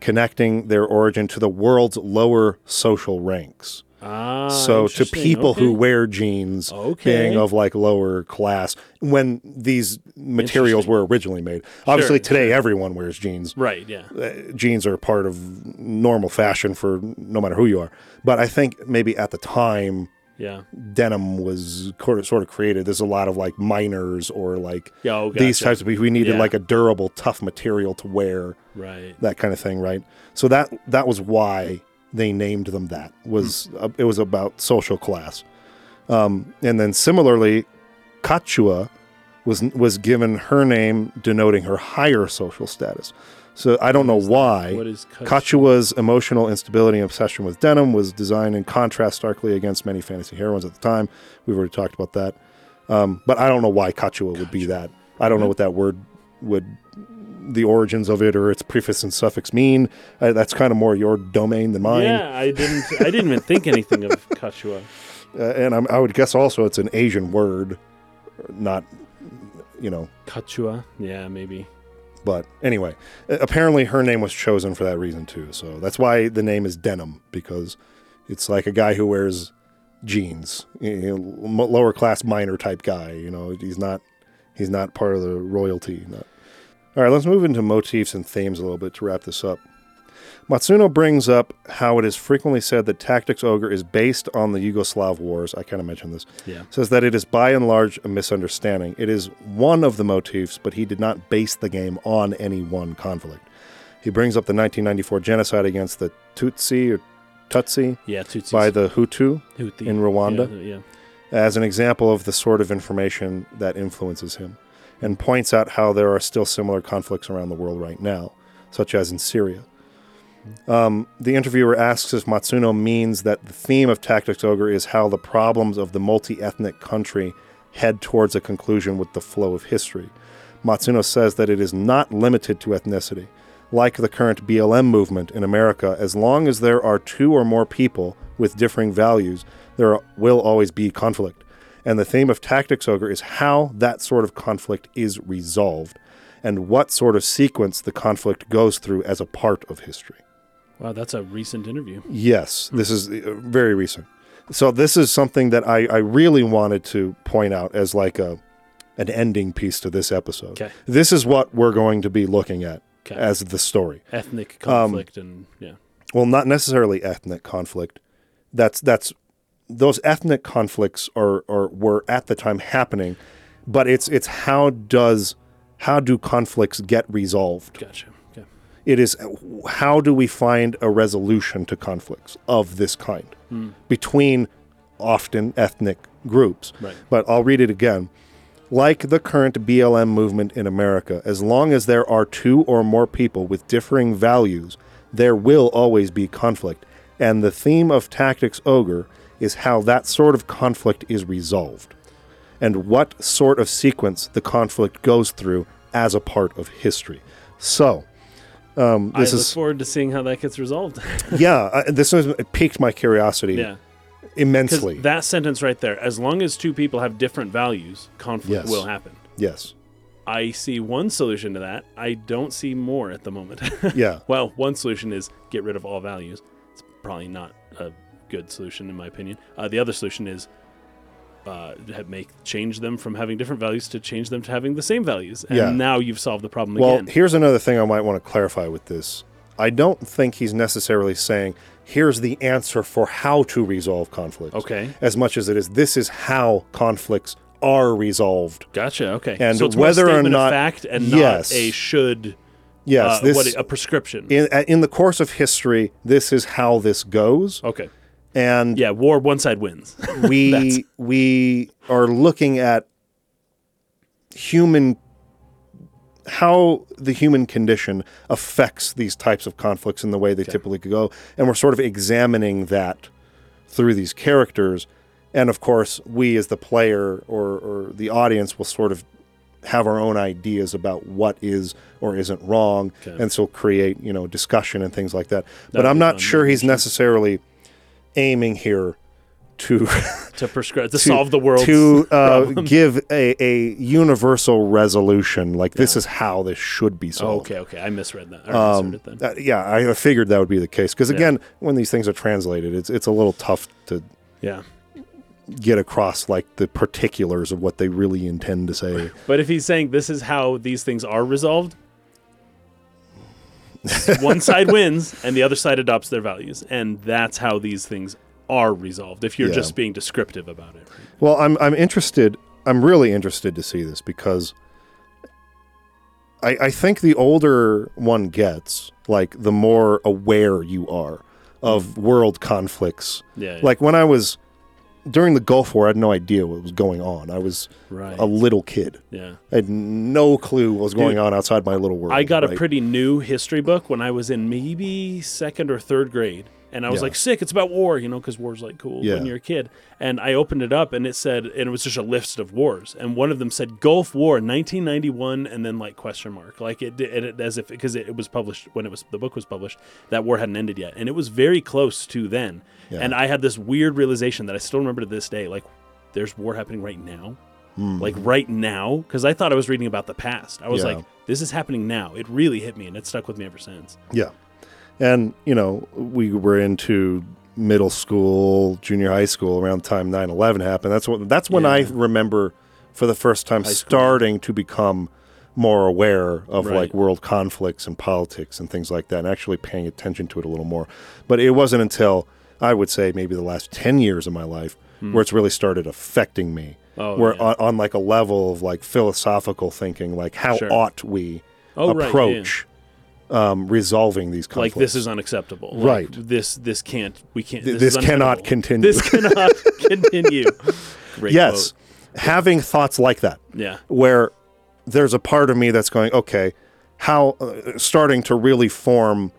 connecting their origin to the world's lower social ranks. Ah, so to people who wear jeans Okay. being of like lower class when these materials were originally made obviously Sure, today everyone wears jeans right, yeah, uh, jeans are part of normal fashion for no matter who you are. But I think maybe at the time, yeah, denim was sort of created. There's a lot of like miners or like yeah. Oh, these types of people. We needed Yeah. like a durable, tough material to wear, right. that kind of thing, right? So that that was why they named them that. Was uh, it was about social class, um, and then similarly, Kachua was was given her name denoting her higher social status. So I don't know why. What is Kach- Kachua's emotional instability and obsession with denim was designed in contrast starkly against many fantasy heroines at the time. We've already talked about that. Um, but I don't know why Kachua would be that. I don't know what that word would, the origins of it or its prefix and suffix mean. Uh, that's kind of more your domain than mine. Yeah, I didn't. I didn't even think anything of [laughs] Kachua. Uh, and I'm, I would guess also it's an Asian word, not, you know, Kachua. Yeah, maybe. But anyway, apparently her name was chosen for that reason too. So that's why the name is Denim because it's like a guy who wears jeans, you know, lower class miner type guy. You know, he's not he's not part of the royalty. Not. All right, let's move into motifs and themes a little bit to wrap this up. Matsuno brings up how it is frequently said that Tactics Ogre is based on the Yugoslav wars. I kind of mentioned this Yeah. says that it is by and large a misunderstanding. It is one of the motifs, but he did not base the game on any one conflict. He brings up the 1994 genocide against the Tutsi or Tutsi Yeah, Tutsis. by the Hutu Houthi. in Rwanda Yeah, yeah. as an example of the sort of information that influences him, and points out how there are still similar conflicts around the world right now, such as in Syria. Um, the interviewer asks if Matsuno means that the theme of Tactics Ogre is how the problems of the multi ethnic country head towards a conclusion with the flow of history. Matsuno says that it is not limited to ethnicity. Like the current BLM movement in America, as long as there are two or more people with differing values, there will always be conflict. And the theme of Tactics Ogre is how that sort of conflict is resolved and what sort of sequence the conflict goes through as a part of history. Wow, that's a recent interview. Yes, this is uh, very recent. So this is something that I, I really wanted to point out as like a an ending piece to this episode. Okay. This is what we're going to be looking at Okay. as the story. Ethnic Um, conflict and yeah. Well, not necessarily ethnic conflict. That's that's those ethnic conflicts are, are were at the time happening, but it's it's how does how do conflicts get resolved? Gotcha. Okay. It is how do we find a resolution to conflicts of this kind hmm. between often ethnic groups. Right. But I'll read it again. Like the current BLM movement in America, as long as there are two or more people with differing values, there will always be conflict. And the theme of Tactics Ogre is how that sort of conflict is resolved and what sort of sequence the conflict goes through as a part of history. So, um, I this look is forward to seeing how that gets resolved. [laughs] yeah. I, this was it piqued my curiosity yeah. Immensely. that sentence right there, as long as two people have different values, conflict Yes. will happen. yes. I see one solution to that. I don't see more at the moment. [laughs] Yeah. well, one solution is get rid of all values. It's probably not a good solution in my opinion. Uh, the other solution is uh, make change them from having different values to change them to having the same values. And Yeah. now you've solved the problem Well, again. here's another thing I might want to clarify with this. I don't think he's necessarily saying, here's the answer for how to resolve conflict. Okay. As much as it is, this is how conflicts are resolved. Gotcha. Okay. And so it's more a whether or not- fact and Yes. not a should. Yes, uh, this, what a prescription. in, uh, in the course of history, this is how this goes. okay. And Yeah. War. One side wins. [laughs] we we are looking at human how the human condition affects these types of conflicts in the way they typically go and we're sort of examining that through these characters and of course we as the player or, or the audience will sort of have our own ideas about what is or isn't wrong Okay. and so create you know discussion and things like that but That'd i'm not sure he's necessarily aiming here to to prescribe to, [laughs] solve the world to uh, give a, a universal resolution like this is how this should be Oh, solved okay. Okay. I misread that. I um, misheard it then. uh, yeah i figured that would be the case because Yeah. again when these things are translated it's it's a little tough to yeah. get across like the particulars of what they really intend to say But if he's saying this is how these things are resolved, one side wins and the other side adopts their values, and that's how these things are resolved. If you're Yeah. just being descriptive about it, Well, I'm I'm interested. I'm really interested to see this because I I think the older one gets, like the more aware you are of world conflicts. yeah, Like when I was during the Gulf War, I had no idea what was going on. I was right, a little kid. yeah. I had no clue what was going on outside my little world. I got a pretty new history book when I was in maybe second or third grade. And I was Yeah. like, sick, it's about war, you know, because war's like cool Yeah. when you're a kid. And I opened it up and it said, and it was just a list of wars. And one of them said Gulf War 1991 and then like question mark. Like it, it, it as if, because it, it was published when it was, the book was published, that war hadn't ended yet. And it was very close to then. Yeah. And I had this weird realization that I still remember to this day. Like, there's war happening right now. Hmm. Like right now, because I thought I was reading about the past. I was. Yeah. like, "This is happening now." It really hit me, and it stuck with me ever since. Yeah. And, you know, we were into middle school, junior high school around the time 9/11 happened. That's what that's when I remember for the first time starting to become more aware of Right. like world conflicts and politics and things like that and actually paying attention to it a little more. But it wasn't until I would say maybe the last 10 years of my life where it's really started affecting me. Oh, where yeah. on, on like a level of like philosophical thinking, like how Sure. ought we Oh, right, yeah. approach um, resolving these conflicts. Like this is unacceptable. Like, Right. This this can't. We can't. Th- This, this cannot continue. This cannot [laughs] continue. Great yes, quote. having thoughts like that, Yeah. where there's a part of me that's going, okay, how uh, starting to really form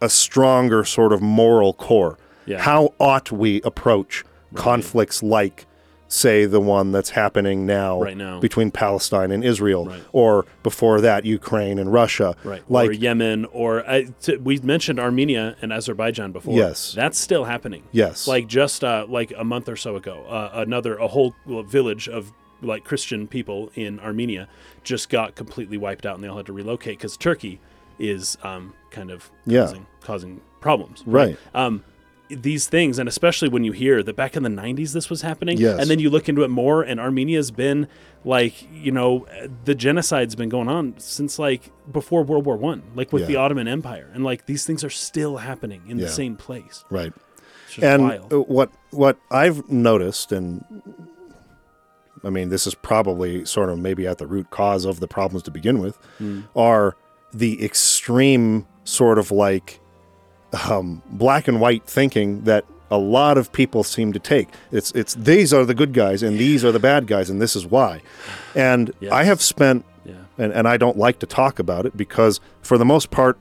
a stronger sort of moral core. Yeah. How ought we approach conflicts like, say, the one that's happening now, Right now. between Palestine and Israel, Right. or before that, Ukraine and Russia? Right. Like, or Yemen, or I, t- we mentioned Armenia and Azerbaijan before. Yes. That's still happening. yes, Like just uh, like a month or so ago, uh, another a whole village of like Christian people in Armenia just got completely wiped out, and they all had to relocate because Turkey is um, kind of Yeah. causing, causing problems. Right. Um, these things, and especially when you hear that back in the 90s this was happening, Yes. and then you look into it more, and Armenia's been like, you know, the genocide's been going on since like before World War One, like with Yeah. the Ottoman Empire, and like these things are still happening in Yeah. the same place. Right. And wild. uh, what what I've noticed, and I mean, this is probably sort of maybe at the root cause of the problems to begin with, Mm. are the extreme sort of like um, black and white thinking that a lot of people seem to take. It's it's these are the good guys and these are the bad guys and this is why. And Yes. I have spent yeah. and, and I don't like to talk about it because for the most part,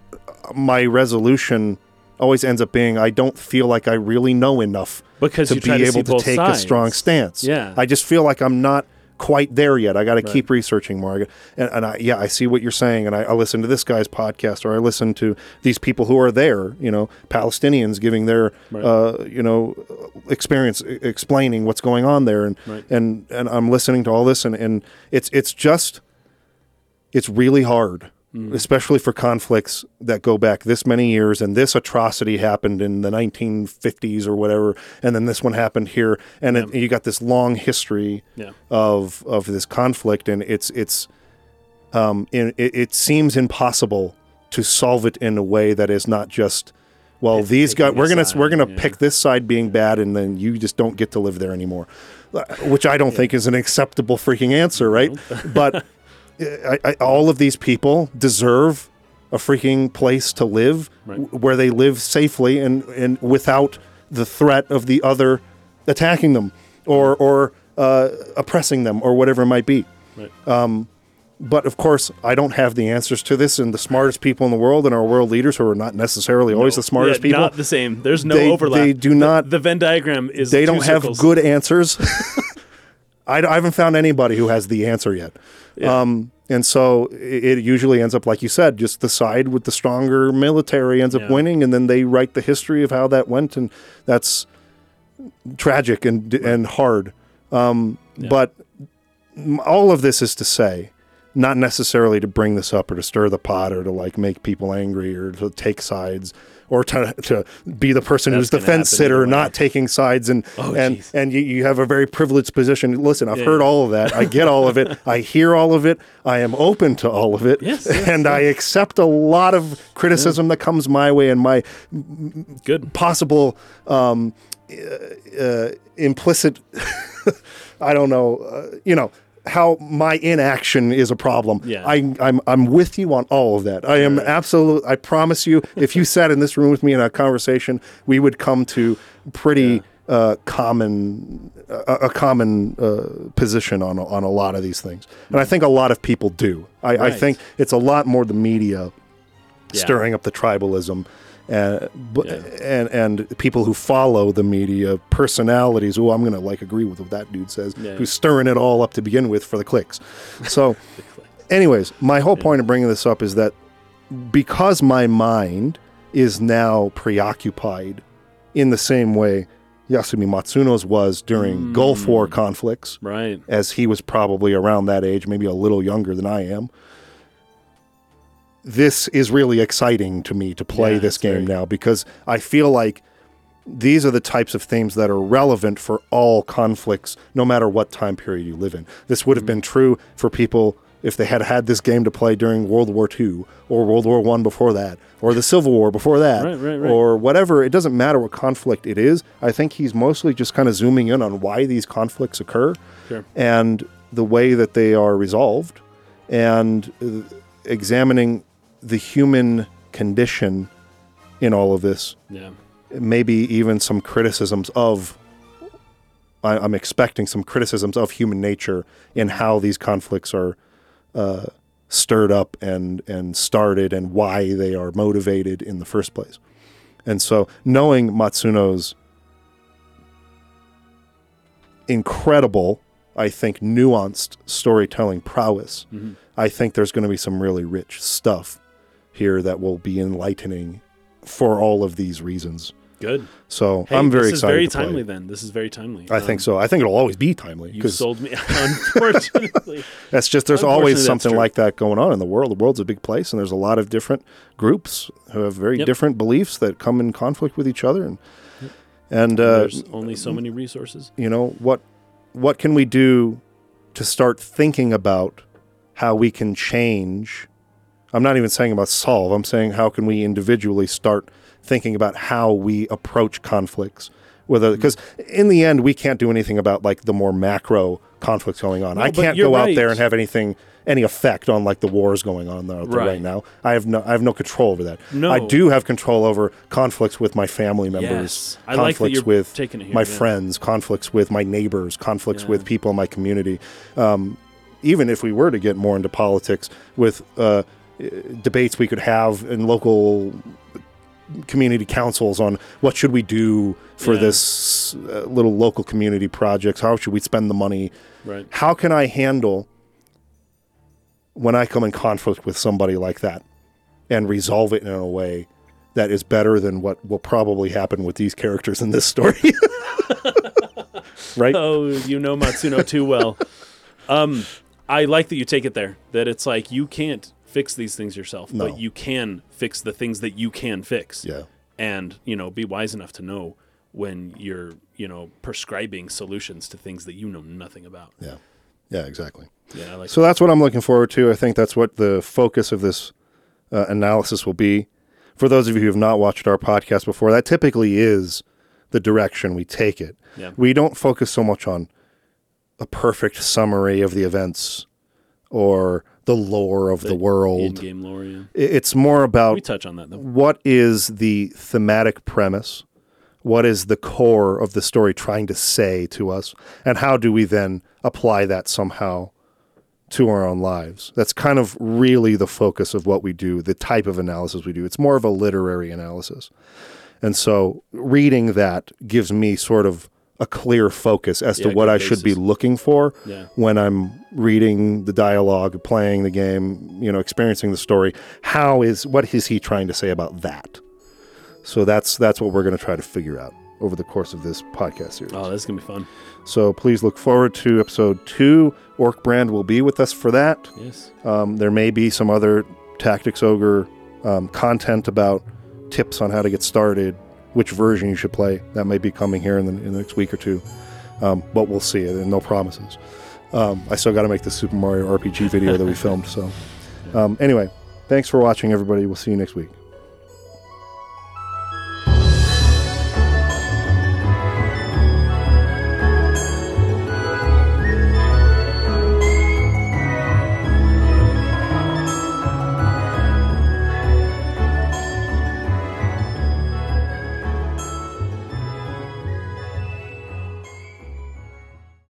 my resolution always ends up being I don't feel like I really know enough Because to be able to take a strong stance. Yeah. I just feel like I'm not quite there yet. I got to keep researching more. And, and I, yeah, I see what you're saying, and I, I listen to this guy's podcast, or I listen to these people who are there. You know, Palestinians giving their, Right. uh, you know, experience explaining what's going on there, and Right. and and I'm listening to all this, and and it's it's just, it's really hard. Mm. Especially for conflicts that go back this many years, and this atrocity happened in the 1950s or whatever, and then this one happened here, and it, you got this long history Yeah. of of this conflict, and it's it's um, in, it, it seems impossible to solve it in a way that is not just well, It's these guys we're gonna side, we're gonna yeah. pick this side being bad, and then you just don't get to live there anymore, Uh, which I don't think is an acceptable freaking answer, right? [laughs] but I, I, all of these people deserve a freaking place to live Right. w- where they live safely and, and without the threat of the other attacking them or or uh, oppressing them or whatever it might be. Right. But of course, I don't have the answers to this, and the smartest people in the world and our world leaders, who are not necessarily always the smartest people, Not the same. There's no They- overlap. they do not- The, Venn diagram is. they don't have good answers. [laughs] I, I haven't found anybody who has the answer yet. Yeah. Um, and so it, it usually ends up, like you said, just the side with the stronger military ends up Yeah. winning, and then they write the history of how that went, and that's tragic and and hard. Um, Yeah. But all of this is to say, not necessarily to bring this up or to stir the pot or to like make people angry or to take sides or to, to be the person That's who's the fence sitter, not taking sides and Oh, and jeez. and you, you have a very privileged position. Listen, I've Yeah, heard yeah. all of that. I get all of it. [laughs] I hear all of it. I am open to all of it. Yes, [laughs] yes, and I accept a lot of criticism that comes my way and my Good. possible um, uh, uh, implicit, [laughs] I don't know, uh, you know, how my inaction is a problem. Yeah. I, I'm, I'm with you on all of that. I am absolute. I promise you, [laughs] if you sat in this room with me in a conversation, we would come to pretty uh, common, a, a common uh, position on, a- on a lot of these things. And I think a lot of people do. I, I think it's a lot more the media Yeah. stirring up the tribalism. Uh, but, Yeah. and and people who follow the media personalities oh i'm gonna like agree with what that dude says Yeah. who's stirring it all up to begin with for the clicks so [laughs] anyways my whole point of bringing this up is that because my mind is now preoccupied in the same way yasumi matsuno's was during gulf war Mm. conflicts Right. as he was probably around that age, maybe a little younger than I am. This is really exciting to me to play Yeah, this game very- now because I feel like these are the types of themes that are relevant for all conflicts, no matter what time period you live in. This would have been true for people if they had had this game to play during World War II or World War One before that, or the Civil War before that, Right, right, right. or whatever. It doesn't matter what conflict it is. I think he's mostly just kind of zooming in on why these conflicts occur Sure. and the way that they are resolved and uh, examining the human condition in all of this Yeah. maybe even some criticisms of I, i'm expecting some criticisms of human nature in how these conflicts are uh, stirred up and and started and why they are motivated in the first place and so knowing matsuno's incredible i think nuanced storytelling prowess Mhm. i think there's going to be some really rich stuff here that will be enlightening for all of these reasons Good. So Hey, I'm very excited. this is excited. very timely. Then this is very timely. I think so. I think it'll always be timely You sold me. [laughs] Unfortunately, [laughs] that's just there's always something like that going on in the world. The world's a big place, and there's a lot of different groups who have very Yep. different beliefs that come in conflict with each other. And and uh, there's only so many resources. you know what what can we do to start thinking about how we can change i'm not even saying about solve i'm saying how can we individually start thinking about how we approach conflicts whether because in the end we can't do anything about like the more macro conflicts going on No, i can't go out there and have anything any effect on like the wars going on there, right. Right. now i have no i have no control over that No. i do have control over conflicts with my family members Yes. Like conflicts you're with here, my yeah. friends, conflicts with my neighbors, conflicts Yeah. with people in my community. Um, even if we were to get more into politics, with uh, debates we could have in local community councils on what should we do for Yeah. this uh, little local community projects, how should we spend the money, Right. how can I handle when I come in conflict with somebody like that and resolve it in a way that is better than what will probably happen with these characters in this story. [laughs] right? Oh, you know Matsuno too well. [laughs] Um, I like that you take it there. That it's like you can't fix these things yourself, No. but you can fix the things that you can fix. Yeah. and you know be wise enough to know when you're you know prescribing solutions to things that you know nothing about Yeah. Yeah, exactly. yeah I like So that's what I'm looking forward to. I think that's what the focus of this uh, analysis will be. For those of you who have not watched our podcast before, that typically is the direction we take it. Yeah. We don't focus so much on a perfect summary of the events or the lore of the, world. in-game lore yeah. It's more about we touch on that though what is the thematic premise? What is the core of the story trying to say to us? And how do we then apply that somehow to our own lives? That's kind of really the focus of what we do, the type of analysis we do. It's more of a literary analysis. And so reading that gives me sort of a clear focus as to Yeah, what good I should be looking for yeah when I'm reading the dialogue, playing the game, you know, experiencing the story. How is what is he trying to say about that? So that's that's what we're going to try to figure out over the course of this podcast series. oh this is gonna be fun So please look forward to episode two. Orc Brand will be with us for that. yes Um, there may be some other Tactics Ogre um, content about tips on how to get started, which version you should play. That may be coming here in the, in the next week or two. Um, but we'll see. And no promises. Um, I still got to make the Super Mario RPG video that we filmed. So, um, anyway, thanks for watching, everybody. We'll see you next week.